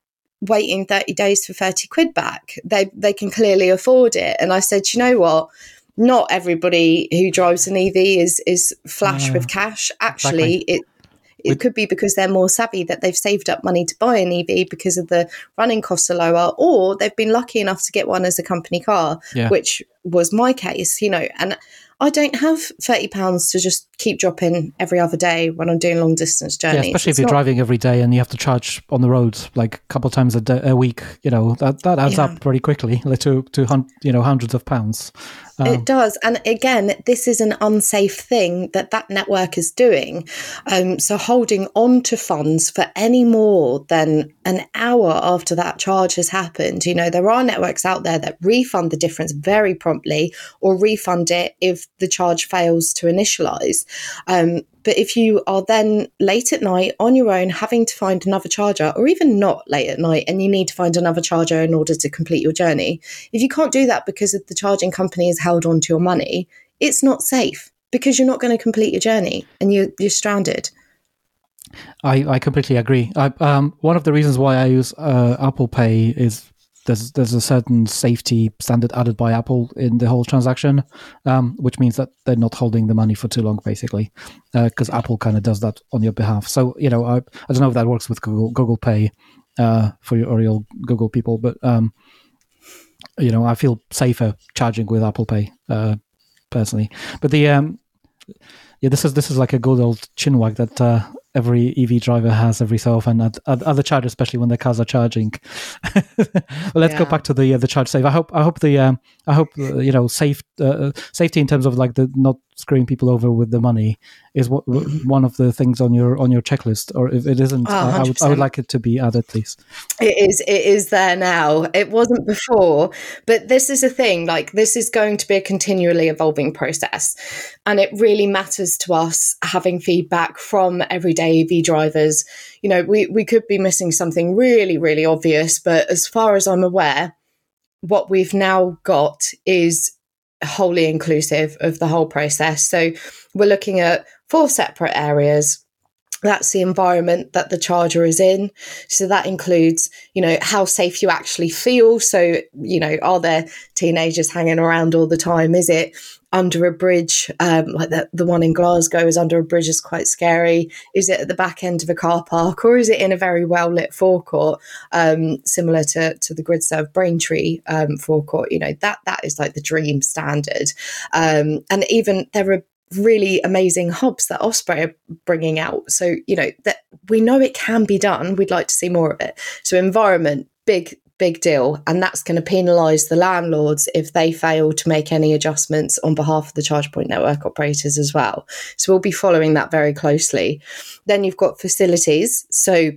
waiting 30 days for 30 quid back? They, they can clearly afford it. And I said, you know what? Not everybody who drives an EV is is flash uh, with cash. Actually, exactly. it it could be because they're more savvy that they've saved up money to buy an EV because of the running costs are lower, or they've been lucky enough to get one as a company car, yeah. which was my case, you know. And I don't have thirty pounds to just keep dropping every other day when I'm doing long distance journeys. Yeah, especially it's if you're not... driving every day and you have to charge on the road like a couple of times a, day, a week. You know that that adds yeah. up pretty quickly to to you know hundreds of pounds. Um, it does, and again, this is an unsafe thing that that network is doing. Um, so holding on to funds for any more than an hour after that charge has happened, you know, there are networks out there that refund the difference very promptly or refund it if the charge fails to initialize. Um, But if you are then late at night on your own, having to find another charger, or even not late at night, and you need to find another charger in order to complete your journey, if you can't do that because the charging company has held on to your money, it's not safe because you're not going to complete your journey and you're, you're stranded. I, I completely agree. I, um, one of the reasons why I use uh, Apple Pay is there's there's a certain safety standard added by Apple in the whole transaction, um, which means that they're not holding the money for too long, basically, because uh, Apple kind of does that on your behalf. So you know, I, I don't know if that works with Google Google Pay uh, for your or your Google people, but um, you know, I feel safer charging with Apple Pay uh, personally. But the um, yeah, this is this is like a good old chinwag that uh, every EV driver has every so often at, at other chargers, especially when their cars are charging. well, let's yeah. go back to the uh, the charge safe. I hope I hope the um, I hope uh, you know safe uh, safety in terms of like the not screwing people over with the money is what, one of the things on your on your checklist or if it isn't oh, I, would, I would like it to be added please. It is it is there now. It wasn't before but this is a thing like this is going to be a continually evolving process and it really matters to us having feedback from everyday ev drivers. You know we we could be missing something really really obvious but as far as i'm aware what we've now got is wholly inclusive of the whole process. So we're looking at four separate areas. That's the environment that the charger is in. So that includes, you know, how safe you actually feel. So, you know, are there teenagers hanging around all the time? Is it under a bridge, um, like the, the one in Glasgow is under a bridge is quite scary. Is it at the back end of a car park or is it in a very well lit forecourt, um, similar to, to the GridServe Braintree um, forecourt? You know, that that is like the dream standard. Um, and even there are really amazing hubs that Osprey are bringing out. So, you know, that we know it can be done. We'd like to see more of it. So, environment, big big deal. And that's going to penalise the landlords if they fail to make any adjustments on behalf of the charge point network operators as well. So we'll be following that very closely. Then you've got facilities. So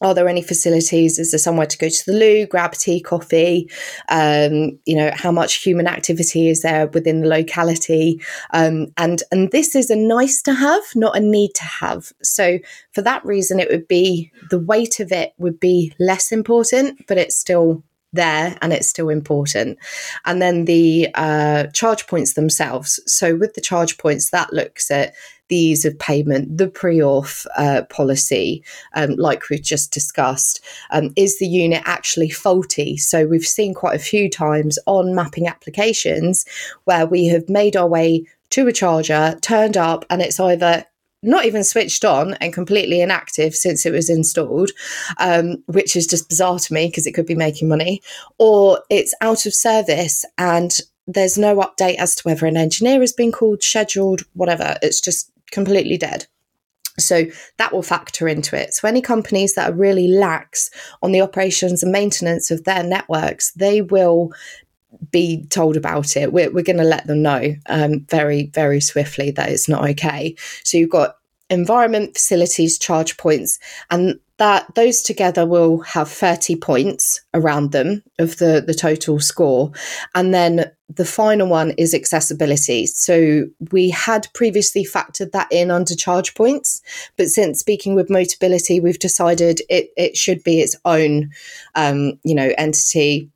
are there any facilities? Is there somewhere to go to the loo, grab tea, coffee? Um, you know, how much human activity is there within the locality? Um, and and this is a nice to have, not a need to have. So for that reason, it would be the weight of it would be less important, but it's still there and it's still important. And then the uh, charge points themselves. So with the charge points, that looks at the ease of payment, the pre-auth uh, policy, um, like we've just discussed. Um, is the unit actually faulty? So we've seen quite a few times on mapping applications where we have made our way to a charger, turned up, and it's either not even switched on and completely inactive since it was installed, um, which is just bizarre to me because it could be making money, or it's out of service and there's no update as to whether an engineer has been called, scheduled, whatever. It's just completely dead. So that will factor into it. So any companies that are really lax on the operations and maintenance of their networks, they will be told about it. We're, we're going to let them know um, very, very swiftly that it's not okay. So you've got environment, facilities, charge points, and that those together will have 30 points around them of the, the total score. And then the final one is accessibility. So we had previously factored that in under charge points, but since speaking with Motability, we've decided it, it should be its own, um, you know, entity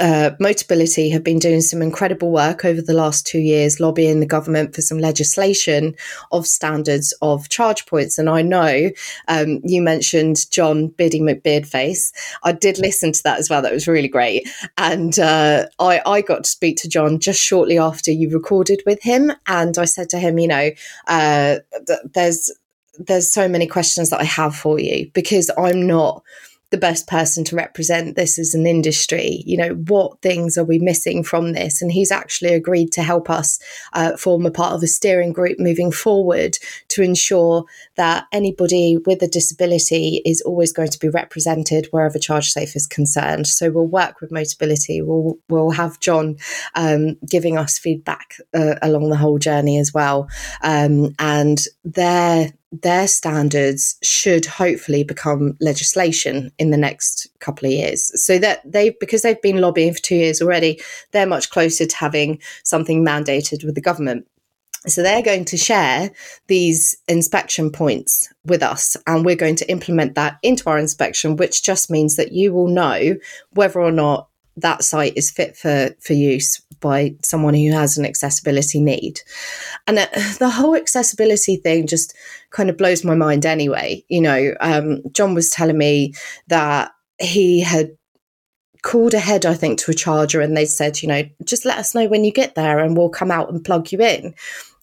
uh, Motability have been doing some incredible work over the last two years, lobbying the government for some legislation of standards of charge points. And I know um, you mentioned John Beardy McBeardface. I did listen to that as well. That was really great. And uh, I, I got to speak to John just shortly after you recorded with him. And I said to him, you know, uh, th- there's there's so many questions that I have for you because I'm not the best person to represent this as an industry. You know, what things are we missing from this? And he's actually agreed to help us uh, form a part of a steering group moving forward to ensure that anybody with a disability is always going to be represented wherever ChargeSafe is concerned. So we'll work with Motability. We'll we'll have John um, giving us feedback uh, along the whole journey as well, um, and their their standards should hopefully become legislation in the next couple of years. So that they, because they've been lobbying for two years already, they're much closer to having something mandated with the government. So they're going to share these inspection points with us, and we're going to implement that into our inspection, which just means that you will know whether or not that site is fit for, for use by someone who has an accessibility need. And uh, the whole accessibility thing just kind of blows my mind anyway. You know, um, John was telling me that he had called ahead, I think, to a charger and they said, you know, just let us know when you get there and we'll come out and plug you in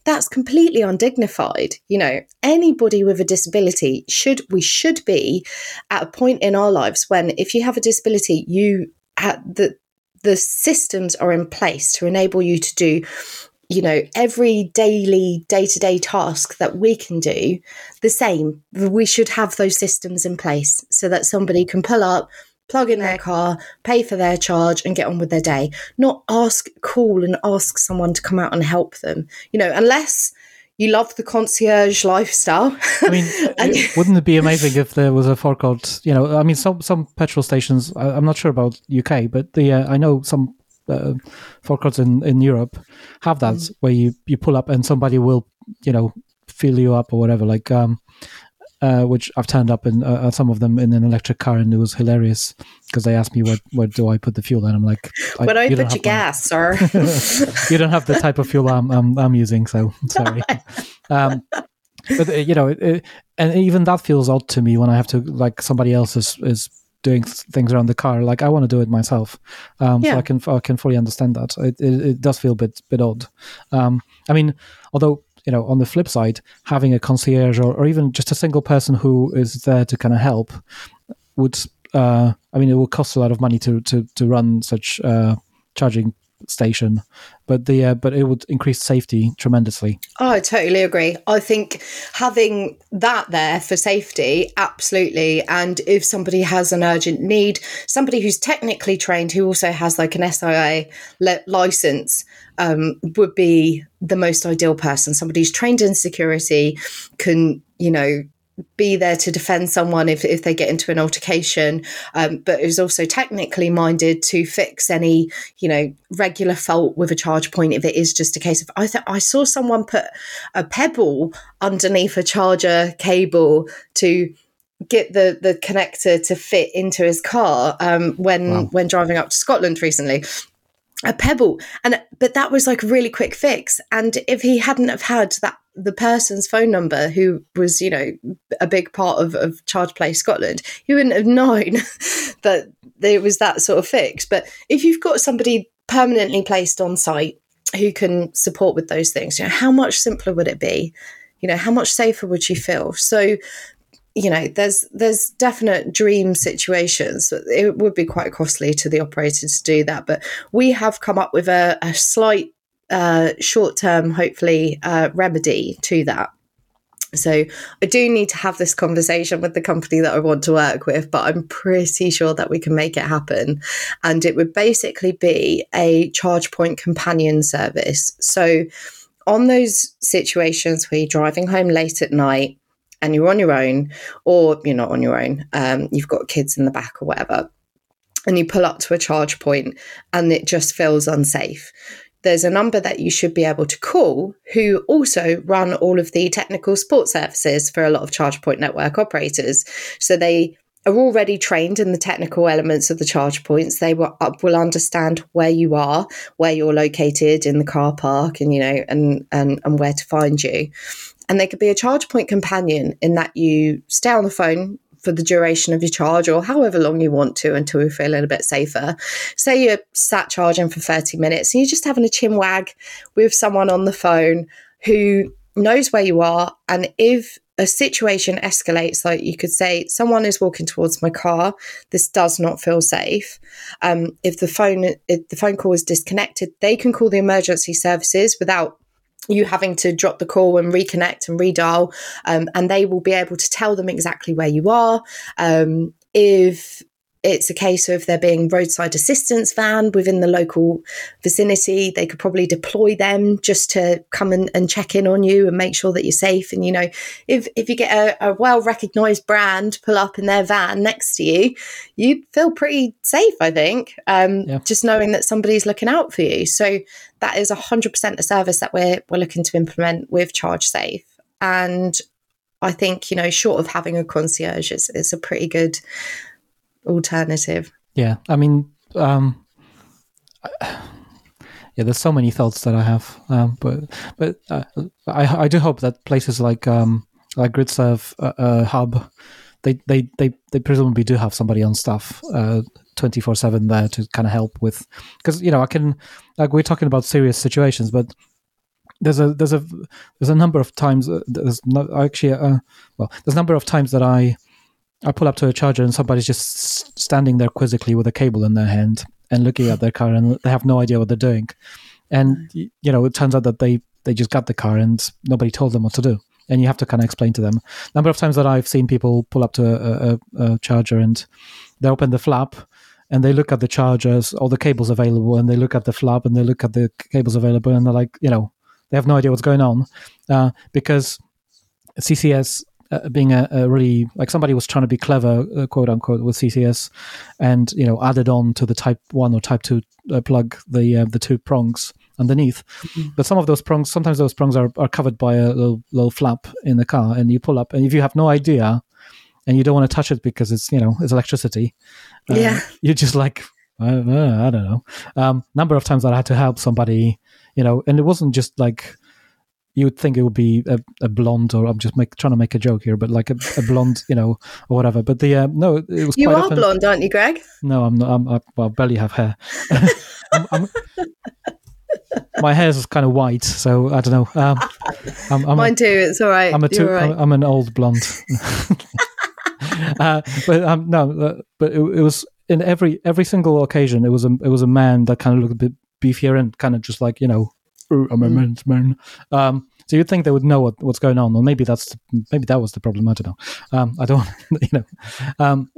that's completely undignified you know anybody with a disability should we should be at a point in our lives when if you have a disability you have the the systems are in place to enable you to do you know every daily day-to-day task that we can do the same we should have those systems in place so that somebody can pull up plug in their car, pay for their charge, and get on with their day. Not ask, call, and ask someone to come out and help them. You know, unless you love the concierge lifestyle. I mean, and- wouldn't it be amazing if there was a forecourt? You know, I mean, some some petrol stations. I, am not sure about UK, but the uh, I know some uh, forecourts in in Europe have that mm. where you you pull up and somebody will you know fill you up or whatever. Like um, uh, which I've turned up in uh, some of them in an electric car, and it was hilarious because they asked me where where do I put the fuel, and I'm like, "Where do I put your gas, sir?" you don't have the type of fuel I'm I'm, I'm using, so sorry. um, but uh, you know, it, it, and even that feels odd to me when I have to like somebody else is is doing things around the car. Like I want to do it myself, um, yeah. so I can I can fully understand that. It, it, it does feel a bit bit odd. Um, I mean, although you know, on the flip side, having a concierge or, or even just a single person who is there to kind of help would, uh, I mean, it will cost a lot of money to to to run such uh, charging station, but the uh, but it would increase safety tremendously. Oh, I totally agree. I think having that there for safety, absolutely. And if somebody has an urgent need, somebody who's technically trained who also has like an SIA le- license um, would be the most ideal person. Somebody who's trained in security can, you know, be there to defend someone if, if they get into an altercation, um, but is also technically minded to fix any, you know, regular fault with a charge point if it is just a case of I th- I saw someone put a pebble underneath a charger cable to get the the connector to fit into his car um, when wow. when driving up to Scotland recently. A pebble. And but that was like a really quick fix. And if he hadn't have had that the person's phone number who was you know a big part of, of ChargePlace Scotland he wouldn't have known that it was that sort of fix. But if you've got somebody permanently placed on site who can support with those things you know how much simpler would it be? You know how much safer would you feel? So you know there's there's definite dream situations it would be quite costly to the operator to do that. But we have come up with a, a slight uh, short term hopefully uh, remedy to that so I do need to have this conversation with the company that I want to work with, but I'm pretty sure that we can make it happen. And it would basically be a charge point companion service. So on those situations where you're driving home late at night, and you're on your own, or you're not on your own, um, you've got kids in the back or whatever, and you pull up to a charge point and it just feels unsafe. There's a number that you should be able to call who also run all of the technical support services for a lot of charge point network operators. So they are already trained in the technical elements of the charge points. They will, uh, will understand where you are, where you're located in the car park, and you know, and and and where to find you. And they could be a charge point companion in that you stay on the phone for the duration of your charge or however long you want to until you feel a little bit safer. Say you're sat charging for 30 minutes and you're just having a chin wag with someone on the phone who knows where you are. And if a situation escalates, like you could say, someone is walking towards my car, this does not feel safe. Um, if the phone if the phone call is disconnected, they can call the emergency services without you having to drop the call and reconnect and redial, um, and they will be able to tell them exactly where you are. Um, if it's a case of there being roadside assistance van within the local vicinity. They could probably deploy them just to come and, and check in on you and make sure that you're safe. And you know, if if you get a, a well recognized brand pull up in their van next to you, you feel pretty safe. I think, um, yeah. just knowing that somebody's looking out for you. So that is hundred percent a service that we're we're looking to implement with Charge Safe. And I think you know, short of having a concierge, it's, it's a pretty good alternative. Yeah, I mean, um, yeah, there's so many thoughts that I have, um, but but uh, I I do hope that places like um, like GridServe uh, uh, Hub, they, they they they presumably do have somebody on staff. Uh, 24 7 there to kind of help with because you know i can like we're talking about serious situations but there's a there's a there's a number of times uh, there's no, actually uh, well there's a number of times that i I pull up to a charger and somebody's just standing there quizzically with a cable in their hand and looking at their car and they have no idea what they're doing. And you know, it turns out that they they just got the car and nobody told them what to do. And you have to kind of explain to them. Number of times that I've seen people pull up to a, a, a charger and they open the flap and they look at the chargers, all the cables available, and they look at the flap and they look at the cables available, and they're like, you know, they have no idea what's going on uh, because CCS uh, being a, a, really like somebody was trying to be clever, uh, quote unquote, with CCS, and you know added on to the Type One or Type Two uh, plug the uh, the two prongs underneath. Mm-hmm. But some of those prongs, sometimes those prongs are, are covered by a little, little flap in the car, and you pull up, and if you have no idea, and you don't want to touch it because it's you know it's electricity, uh, yeah, you're just like. I, I don't know. Um, number of times that I had to help somebody, you know, and it wasn't just like you would think it would be a, a blonde, or I'm just make, trying to make a joke here, but like a, a blonde, you know, or whatever. But the uh, no, it was. You are often, blonde, aren't you, Greg? No, I'm not. I'm, I, well, barely have hair. I'm, I'm, my hair is kind of white, so I don't know. Um, I'm, I'm Mine a, too. It's all right. I'm a two, right. I'm, an old blonde. uh, but um, no, uh, but it, it, was in every every single occasion. It was a it was a man that kind of looked a bit beefier and kind of just like you know I'm a mm. men's man. Um, so you'd think they would know what, what's going on, or maybe that's maybe that was the problem. I don't know. Um, I don't, you know. Um,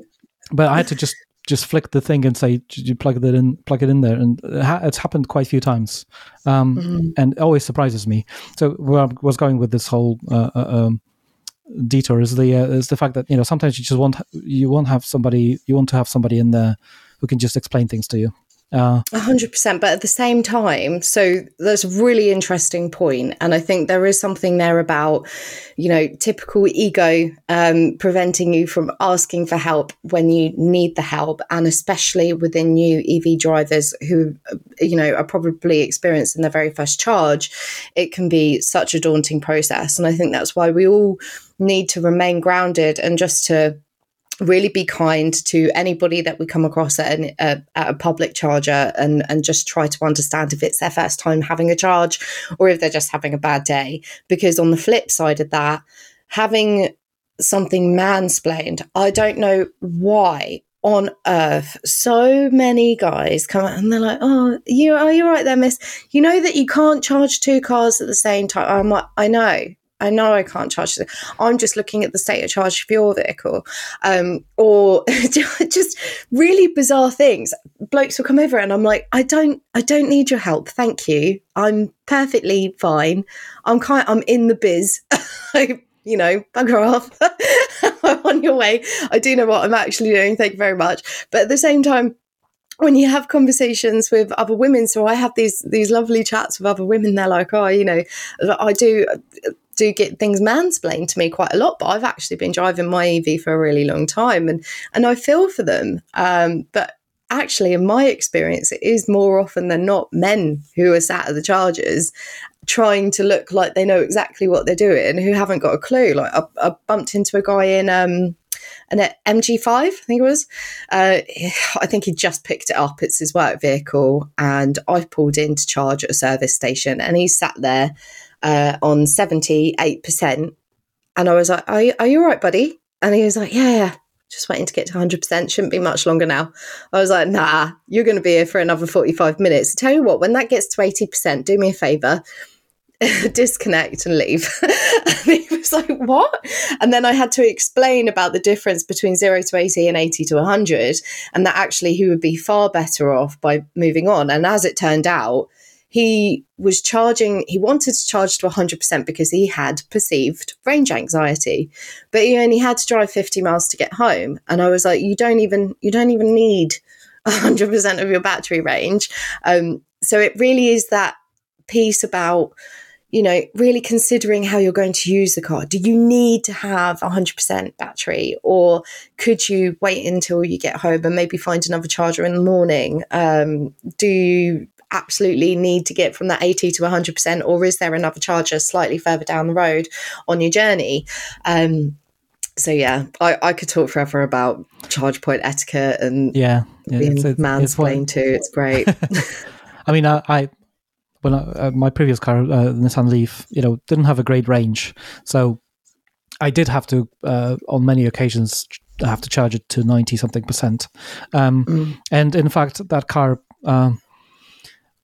but I had to just just flick the thing and say you plug it in, plug it in there, and it's happened quite a few times, um, mm-hmm. and it always surprises me. So where I was going with this whole uh, uh, um, detour is the uh, is the fact that you know sometimes you just want you want have somebody you want to have somebody in there who can just explain things to you a hundred percent. But at the same time, so that's a really interesting point, and I think there is something there about, you know, typical ego um, preventing you from asking for help when you need the help, and especially within new EV drivers who, you know, are probably experiencing their very first charge, it can be such a daunting process, and I think that's why we all need to remain grounded and just to really be kind to anybody that we come across at, an, uh, at, a public charger and, and just try to understand if it's their first time having a charge or if they're just having a bad day. Because on the flip side of that, having something mansplained, I don't know why on earth so many guys come out and they're like oh you are you right there miss you know that you can't charge two cars at the same time i'm like i know I know I can't charge. I'm just looking at the state of charge for your vehicle. Um, or just really bizarre things. Blokes will come over and I'm like, I don't I don't need your help. Thank you. I'm perfectly fine. I'm kind I'm in the biz. you know, bugger off. I'm on your way. I do know what I'm actually doing. Thank you very much. But at the same time, when you have conversations with other women, so I have these these lovely chats with other women. They're like, "Oh, you know, I do do get things mansplained to me quite a lot, but I've actually been driving my EV for a really long time, and and I feel for them. Um, but actually, in my experience, it is more often than not men who are sat at the chargers trying to look like they know exactly what they're doing who haven't got a clue. Like I, I bumped into a guy in um, an MG5, I think it was. Uh, I think he just picked it up. It's his work vehicle, and I pulled in to charge at a service station, and he sat there uh, on 78%. And I was like, are you, are you all right, buddy? And he was like, yeah, yeah, just waiting to get to 100%. Shouldn't be much longer now. I was like, nah, you're going to be here for another 45 minutes. Tell you what, when that gets to 80%, do me a favor. disconnect and leave. and he was like, What? And then I had to explain about the difference between zero to 80 and 80 to 100, and that actually he would be far better off by moving on. And as it turned out, he was charging, he wanted to charge to 100% because he had perceived range anxiety, but he only had to drive 50 miles to get home. And I was like, you don't even, you don't even need 100% of your battery range. Um, so it really is that piece about, you know, really considering how you're going to use the car. Do you need to have 100% battery or could you wait until you get home and maybe find another charger in the morning? Um, do you absolutely need to get from that 80 to 100%, or is there another charger slightly further down the road on your journey? Um, so yeah, I, I could talk forever about charge point etiquette and yeah, yeah being it's, mansplained too. It's great. I mean, I, I when I, uh, my previous car, uh, Nissan Leaf, you know, didn't have a great range, so I did have to, uh, on many occasions, have to charge it to ninety something percent. Um, mm. And in fact, that car um,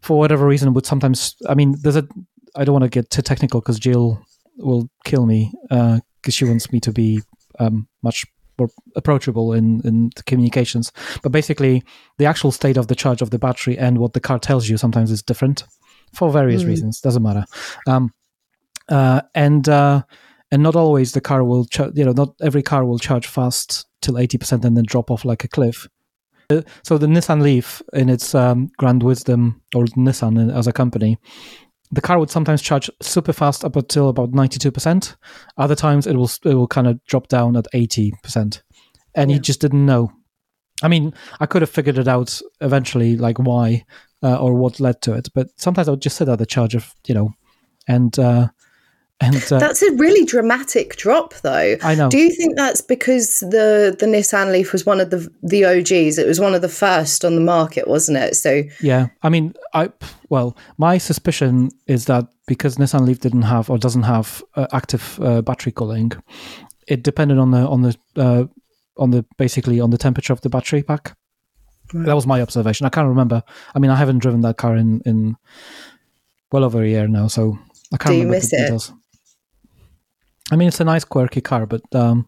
for whatever reason would sometimes i mean there's a i don't want to get too technical because jill will kill me because uh, she wants me to be um, much more approachable in in communications. But basically the actual state of the charge of the battery and what the car tells you sometimes is different for various mm. reasons doesn't matter. Um, uh, and uh, and not always the car will ch- you know not every car will charge fast till 80% and then drop off like a cliff so the Nissan Leaf, in its um, grand wisdom, or Nissan as a company, the car would sometimes charge super fast up until about ninety two percent. Other times it will it will kind of drop down at eighty percent, and yeah. you just didn't know. I mean, I could have figured it out eventually, like why uh, or what led to it. But sometimes I would just sit at the charge of you know, and uh, and uh, that's a really dramatic drop, though. I know. Do you think that's because the the Nissan Leaf was one of the the OGs? It was one of the first on the market, wasn't it? So yeah, I mean, I well, my suspicion is that because Nissan Leaf didn't have or doesn't have uh, active uh, battery cooling, it depended on the on the uh, on the basically on the temperature of the battery pack. Right. That was my observation. I can't remember. I mean, I haven't driven that car in in well over a year now, so I can't Do remember the details. I mean, it's a nice quirky car, but um,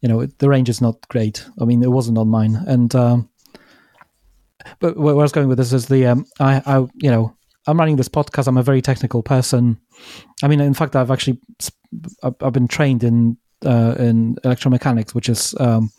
you know the range is not great. I mean, it wasn't on mine, and um, but where I was going with this is the um, I, I you know I'm running this podcast. I'm a very technical person. I mean, in fact, I've actually I've been trained in uh, in electromechanics, which is um,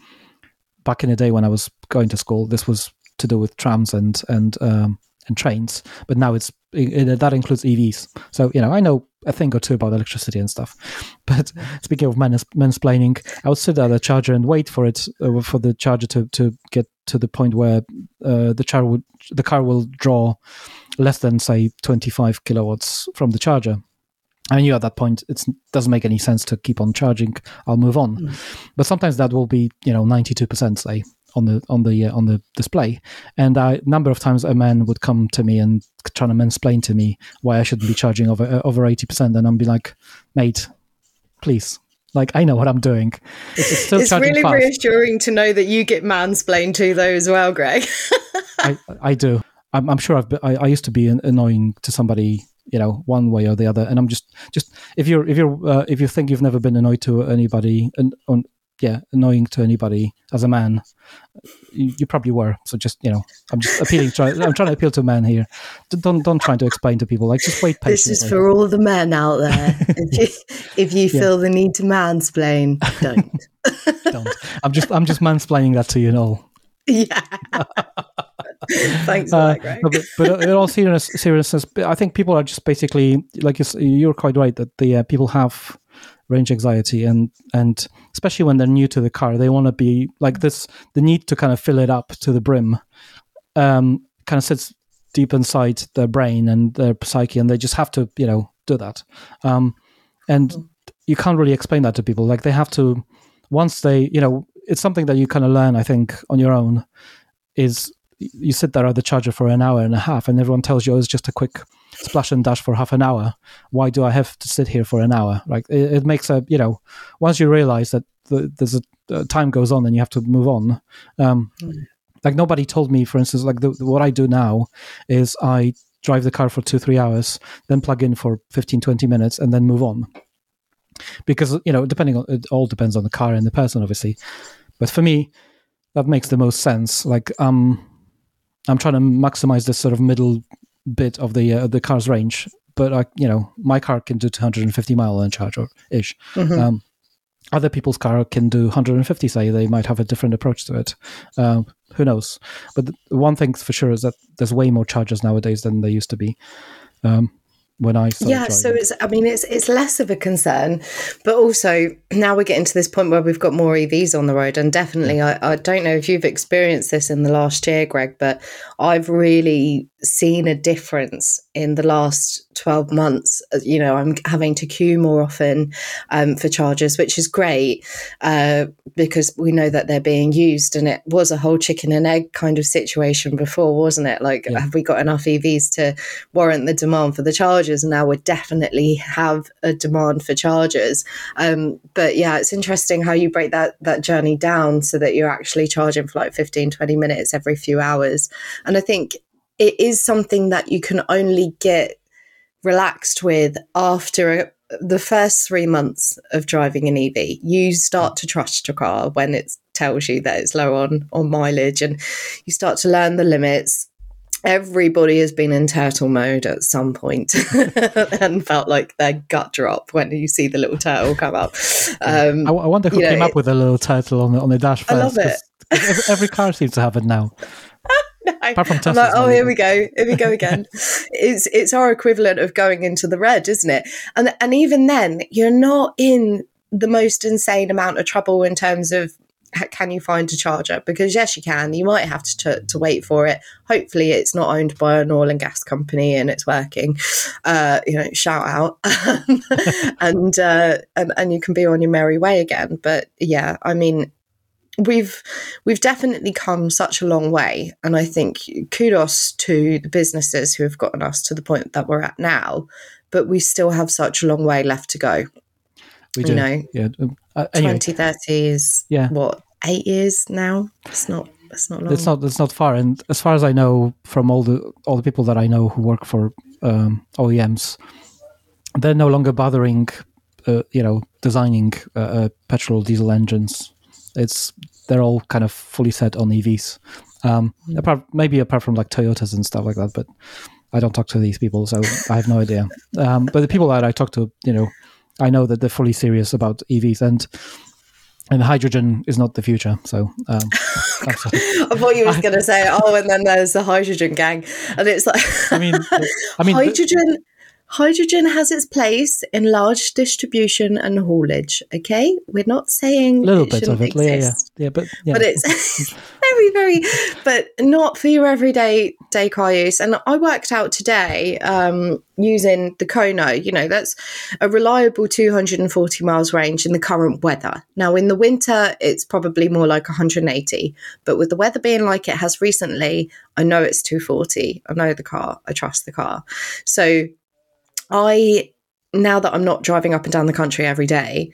back in the day when I was going to school. This was to do with trams and and um, and trains, but now it's it, that includes EVs. So you know, I know a thing or two about electricity and stuff. But speaking of mans- mansplaining, I would sit at the charger and wait for it uh, for the charger to, to get to the point where uh, the char would the car will draw less than say 25 kilowatts from the charger. I knew at that point it doesn't make any sense to keep on charging. I'll move on. Mm. But sometimes that will be you know 92% say on the on the uh, on the display. And a number of times a man would come to me and trying to mansplain to me why I shouldn't be charging over uh, over eighty percent, and I'm be like, mate, please. Like I know what I'm doing. It's, it's, it's really fast. reassuring to know that you get mansplained to though as well, Greg. I, I do. I'm, I'm sure I've been, I, I used to be annoying to somebody you know one way or the other and i'm just just if you're if you're uh, if you think you've never been annoyed to anybody and on yeah, annoying to anybody as a man. You, you, probably were. So just you know, I'm just appealing. Try, I'm trying to appeal to men here. Don't don't try to explain to people. Like just wait patiently. This is for all the men out there. if you, if you yeah. feel the need to mansplain, don't. don't. I'm just I'm just mansplaining that to you and all. Yeah. Thanks uh, that, but, but, in all seriousness, seriousness, I think people are just basically like you're quite right that the uh, people have range anxiety and and especially when they're new to the car they want to be like this the need to kind of fill it up to the brim um, kind of sits deep inside their brain and their psyche and they just have to you know do that. Um, and you can't really explain that to people. Like they have to once they you know it's something that you kind of learn i think on your own is you sit there at the charger for an hour and a half and everyone tells you oh, it's just a quick splash and dash for half an hour why do i have to sit here for an hour like it, it makes a you know once you realize that the, there's a uh, time goes on and you have to move on um, mm. like nobody told me for instance like the, what i do now is i drive the car for two three hours, then plug in for 15, 20 minutes, and then move on. Because you know, depending on it all depends on the car and the person, obviously. But for me, that makes the most sense. Like um, I'm trying to maximize this sort of middle bit of the uh, the car's range, but I, you know, my car can do 250 mile on charge or ish. Mhm. Um, other people's car can do 150. Say they might have a different approach to it. Uh, who knows? But the one thing for sure is that there's way more chargers nowadays than there used to be. Um, when I started yeah so it's i mean it's it's less of a concern but also now we're getting to this point where we've got more evs on the road and definitely I, I don't know if you've experienced this in the last year greg but i've really seen a difference in the last 12 months Uh, you know i'm having to queue more often um, for chargers which is great uh, because we know that they're being used and it was a whole chicken and egg kind of situation before wasn't it? Like Yeah. have we got enough evs to warrant the demand for the chargers? And now we definitely have a demand for chargers. Um, but yeah it's interesting how you break that that journey down so that you're actually charging for like 15 20 minutes every few hours. And i think it is something that you can only get relaxed with after a, the first three months of driving an EV. You start to trust your car when it tells you that it's low on on mileage, and you start to learn the limits. Everybody has been in turtle mode at some point and felt like their gut drop when you see the little turtle come up. Um, I, I wonder who you know, came up with a little turtle on the on the dash first. I love it. 'cause- 'cause every, every car seems to have it now. Apart from like, oh, here we go, here we go again. it's it's our equivalent of going into the red, isn't it? And and even then, you're not in the most insane amount of trouble in terms of can you find a charger? Because yes, you can. You might have to to, to wait for it. Hopefully, it's not owned by an oil and gas company and it's working. Uh, you know, shout out, and uh, and and you can be on your merry way again. But yeah, I mean, we've we've definitely come such a long way and i think kudos to the businesses who have gotten us to the point that we're at now but we still have such a long way left to go we you do. know yeah. um, Uh, anyway, 2030 is Yeah. what eight years now it's not it's not long it's not it's not far. And as far as I know, from all the all the people that I know who work for um, OEMs, they're no longer bothering, uh, you know, designing uh, uh, petrol diesel engines. It's they're all kind of fully set on EVs. Um, apart maybe apart from like Toyotas and stuff like that, but I don't talk to these people, so I have no idea. Um, but the people that I talk to, you know, I know that they're fully serious about EVs and and hydrogen is not the future. So um, i thought you was going to say oh and then there's the hydrogen gang and it's like I mean, I mean, hydrogen hydrogen has its place in large distribution and haulage okay? We're not saying a little it bit of it, yeah, yeah, yeah, but yeah. but it's very very but not for your everyday day car use. And i worked out today um, using the Kona you know that's a reliable 240 miles range in the current weather. Now in the winter it's probably more like 180 but with the weather being like it has recently i know it's 240 i know the car i trust the car. So i now that i'm not driving up and down the country every day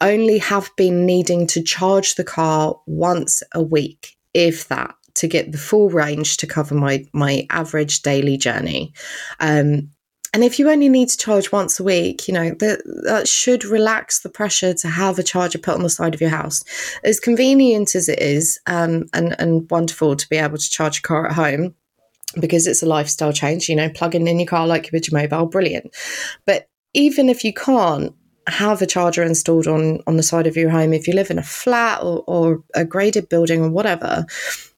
only have been needing to charge the car once a week, if that, to get the full range to cover my my average daily journey. Um, and if you only need to charge once a week, you know that that should relax the pressure to have a charger put on the side of your house. As convenient as it is, um, and and wonderful to be able to charge a car at home, because it's a lifestyle change. You know, plugging in your car like would your mobile, brilliant. But even if you can't have a charger installed on on the side of your home if you live in a flat or, or a graded building or whatever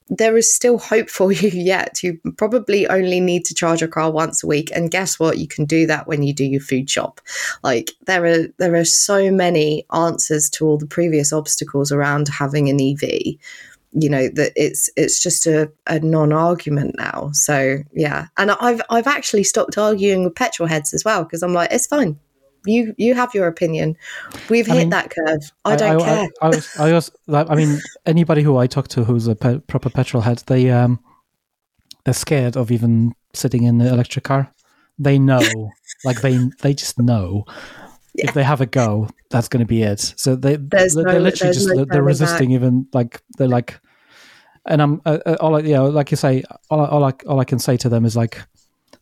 there is still hope for you yet you probably only need to charge your car once a week and guess what you can do that when you do your food shop like there are there are so many answers to all the previous obstacles around having an ev you know that it's it's just a, a non-argument now so yeah and i've i've actually stopped arguing with petrol heads as well because i'm like it's fine you you have your opinion. We've I hit mean, that curve. I don't I, care. I, I, was, I was, I mean, anybody who I talk to who's a pe- proper petrol head, they um, they're scared of even sitting in the electric car. They know, like they they just know. Yeah. If they have a go, that's going to be it. So they There's they're no- literally just no they're resisting. Even like they're like, and I'm uh, uh, all I, you know, like you say, all, I- all I all I can say to them is like,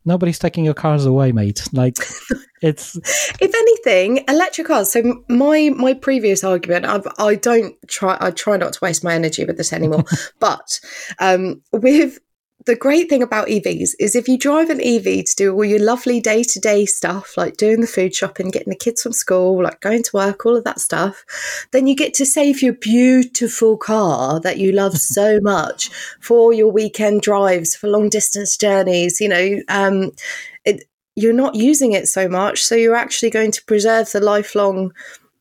nobody's taking your cars away, mate. Like it's. if anything, electric cars. So my my previous argument, I've, I don't try. I try not to waste my energy with this anymore. but um, with the great thing about EVs is if you drive an EV to do all your lovely day to day stuff, like doing the food shopping, getting the kids from school, like going to work, all of that stuff, then you get to save your beautiful car that you love so much for your weekend drives, for long distance journeys. You know, um, it, you're not using it so much, so you're actually going to preserve the lifelong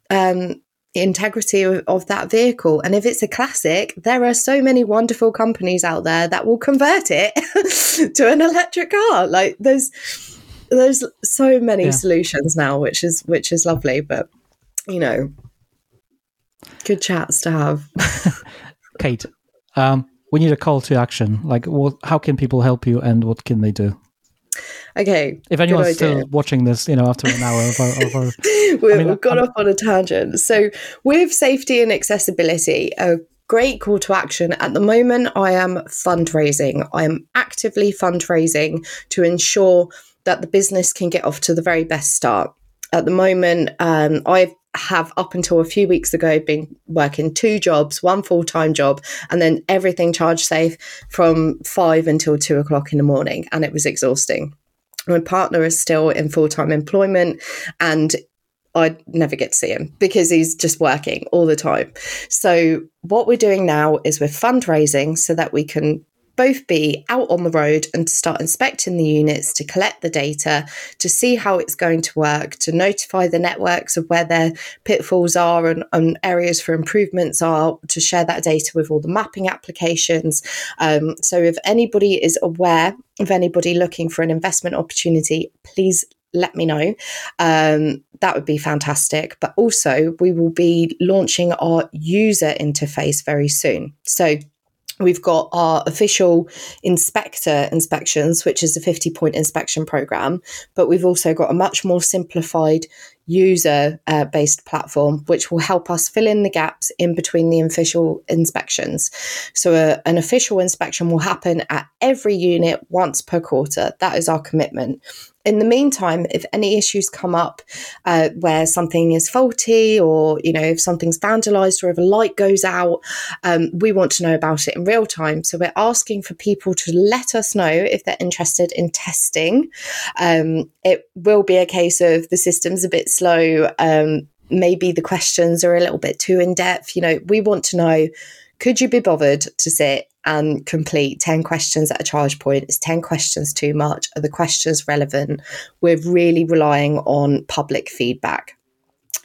um, integrity of, of, that vehicle. And if it's a classic, there are so many wonderful companies out there that will convert it to an electric car. Like there's there's so many yeah. solutions now, which is which is lovely. But you know, good chats to have. Kate, um, we need a call to action. Like, what, how can people help you, and what can they do? Okay. If anyone's still watching this, you know, after an hour of our, of our we, I mean, we've gone I'm, off on a tangent. So, with safety and accessibility, a great call to action. At the moment, I am fundraising. I am actively fundraising to ensure that the business can get off to the very best start. At the moment, um, I have up until a few weeks ago been working two jobs, one full time job, and then everything charge safe from five until two o'clock in the morning. And it was exhausting. My partner is still in full time employment and I never get to see him because he's just working all the time. So, what we're doing now is we're fundraising so that we can both be out on the road and to start inspecting the units to collect the data, to see how it's going to work, to notify the networks of where their pitfalls are and, and areas for improvements are, to share that data with all the mapping applications. Um, so, if anybody is aware of anybody looking for an investment opportunity, please let me know. Um, that would be fantastic. But also, we will be launching our user interface very soon. So, We've got our official inspector inspections, which is a 50 point inspection program, but we've also got a much more simplified user uh, based platform, which will help us fill in the gaps in between the official inspections. So, uh, an official inspection will happen at every unit once per quarter. That is our commitment in the meantime, if any issues come up uh, where something is faulty or, you know, if something's vandalized or if a light goes out, um, we want to know about it in real time. So we're asking for people to let us know if they're interested in testing. Um, it will be a case of the system's a bit slow. Um, maybe the questions are a little bit too in depth. You know, we want to know could you be bothered to sit and complete 10 questions at a charge point? Is 10 questions too much? Are the questions relevant? We're really relying on public feedback.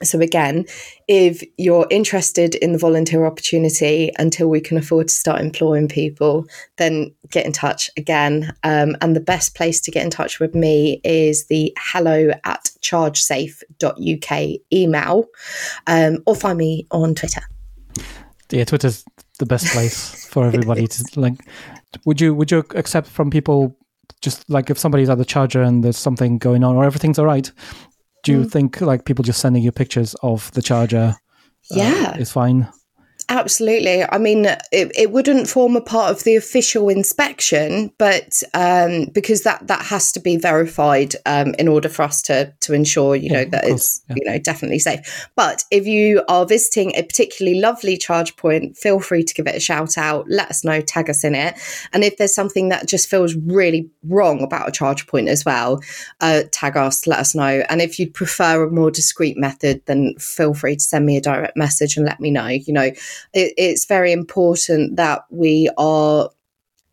So, again, if you're interested in the volunteer opportunity until we can afford to start employing people, then get in touch again. Um, and the best place to get in touch with me is the hello at chargesafe.uk email um, or find me on Twitter. Yeah, Twitter's the best place for everybody to like. Would you would you accept from people just like if somebody's at the charger and there's something going on or everything's all right? Do you mm. think like people just sending you pictures of the charger? Uh, yeah, uh, is fine. Absolutely. I mean, it, it wouldn't form a part of the official inspection, but um, because that that has to be verified um, in order for us to to ensure, you yeah, know, that it's yeah. you know definitely safe. But if you are visiting a particularly lovely charge point, feel free to give it a shout out. Let us know, tag us in it, and if there's something that just feels really wrong about a charge point as well, uh, tag us, let us know. And if you'd prefer a more discreet method, then feel free to send me a direct message and let me know. You know it, it's very important that we are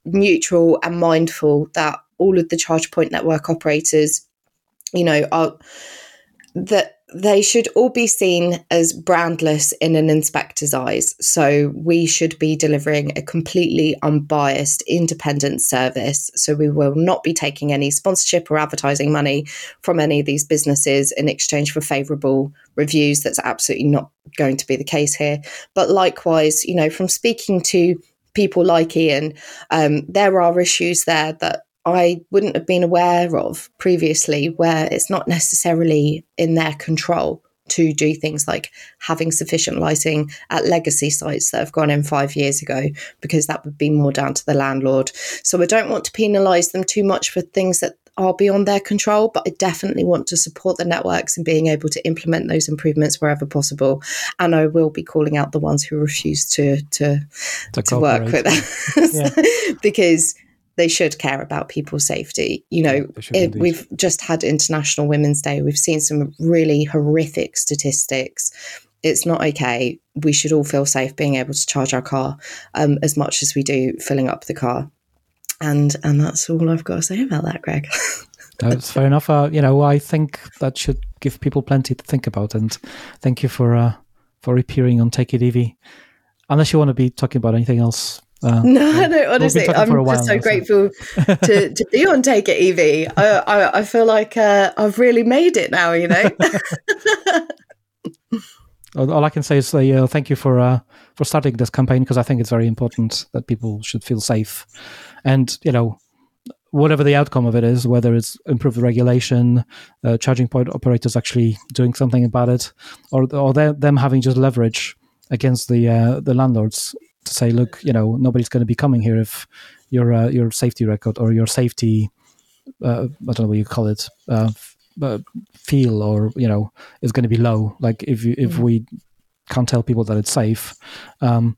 neutral and mindful that all of the charge point network operators, you know, are that they should all be seen as brandless in an inspector's eyes. So we should be delivering a completely unbiased, independent service. So we will not be taking any sponsorship or advertising money from any of these businesses in exchange for favourable reviews. That's absolutely not going to be the case here. But likewise, you know, from speaking to people like Ian, um, there are issues there that I wouldn't have been aware of previously, where it's not necessarily in their control to do things like having sufficient lighting at legacy sites that have gone in five years ago, because that would be more down to the landlord. So I don't want to penalise them too much for things that are beyond their control, but I definitely want to support the networks in being able to implement those improvements wherever possible. And I will be calling out the ones who refuse to to to, to work with us yeah. because they should care about people's safety. You know, it, we've just had International Women's Day. We've seen some really horrific statistics. It's not okay. We should all feel safe being able to charge our car um, as much as we do filling up the car. And and that's all I've got to say about that, Greg. that's fair enough. Uh, you know, I think that should give people plenty to think about. And thank you for uh, for appearing on Take It Easy. Unless you want to be talking about anything else uh, no, no, honestly, I'm just so grateful to, to be on Take It Evie. I, I, I feel like uh, I've really made it now, you know. all I can say is uh, thank you for uh, for starting this campaign because I think it's very important that people should feel safe, and you know, whatever the outcome of it is, whether it's improved regulation, uh, charging point operators actually doing something about it, or or them having just leverage against the uh, the landlords to say, look, you know, nobody's going to be coming here if your uh, your safety record or your safety, uh, I don't know what you call it, uh, uh feel or you know is going to be low. Like if you, if mm. we can't tell people that it's safe, um,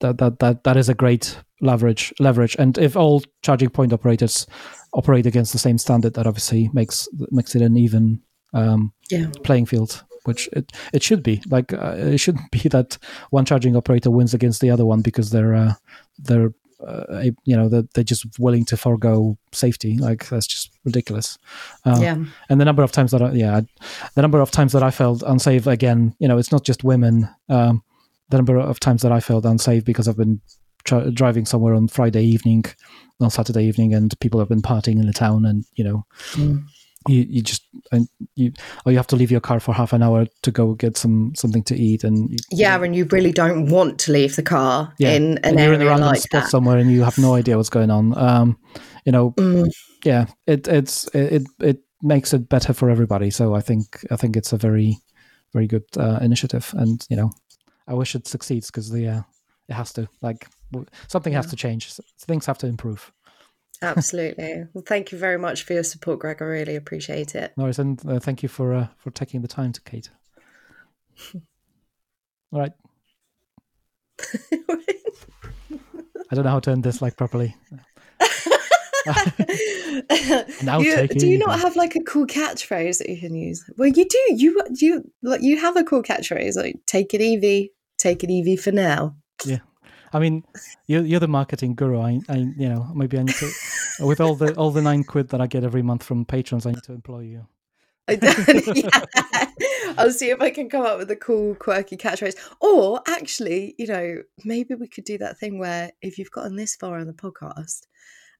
that that that that is a great leverage leverage. And if all charging point operators operate against the same standard, that obviously makes makes it an even um, yeah. playing field which it, it should be. Like uh, it shouldn't be that one charging operator wins against the other one because they're uh, they're uh, you know they're, they're just willing to forego safety. Like that's just ridiculous. Uh, yeah. And the number of times that I, yeah, the number of times that I felt unsafe again. You know, it's not just women. Um, the number of times that I felt unsafe because I've been tra- driving somewhere on Friday evening, on Saturday evening, and people have been partying in the town, and you know. Mm you, you just and you or you have to leave your car for half an hour to go get some something to eat and you, yeah and you really don't want to leave the car yeah. in an and you're in random like spot that. somewhere and you have no idea what's going on um you know mm. yeah it it's it it makes it better for everybody so i think i think it's a very very good uh, initiative and you know i wish it succeeds because the uh, it has to like something has to change things have to improve Absolutely. Well, thank you very much for your support, Greg. I really appreciate it. No worries, and uh, thank you for uh, for taking the time to Kate. All right. I don't know how to end this like properly. now you, do you not have like a cool catchphrase that you can use? Well, you do. You you like you have a cool catchphrase like "Take it easy, take it easy for now." Yeah, I mean, you're, you're the marketing guru. I, I, you know, maybe I need to, with all the all the nine quid that I get every month from patrons, I need to employ you. yeah. I'll see if I can come up with a cool, quirky catchphrase. Or actually, you know, maybe we could do that thing where if you've gotten this far on the podcast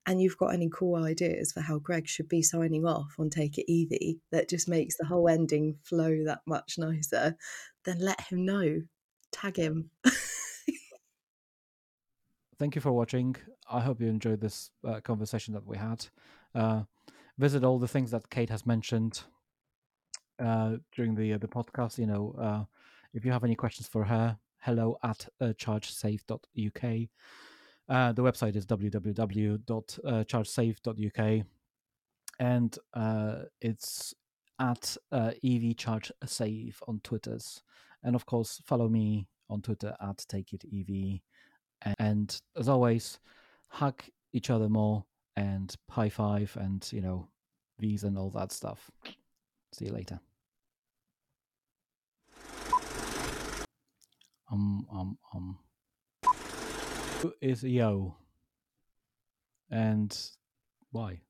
and you've got any cool ideas for how Greg should be signing off on Take It Easy that just makes the whole ending flow that much nicer, then let him know. Tag him. thank you for watching. I hope you enjoyed this uh, conversation that we had. Uh, visit all the things that Kate has mentioned uh, during the uh, the podcast. You know, uh, if you have any questions for her, hello at uh, chargesafe.uk. Uh, the website is www.chargesafe.uk, and it's at EV Charge Safe on Twitters, and of course follow me on Twitter at Take It EV and as always, hug each other more and high five and, you know, V's and all that stuff. See you later. Um, um, um. Who is Yo? And why?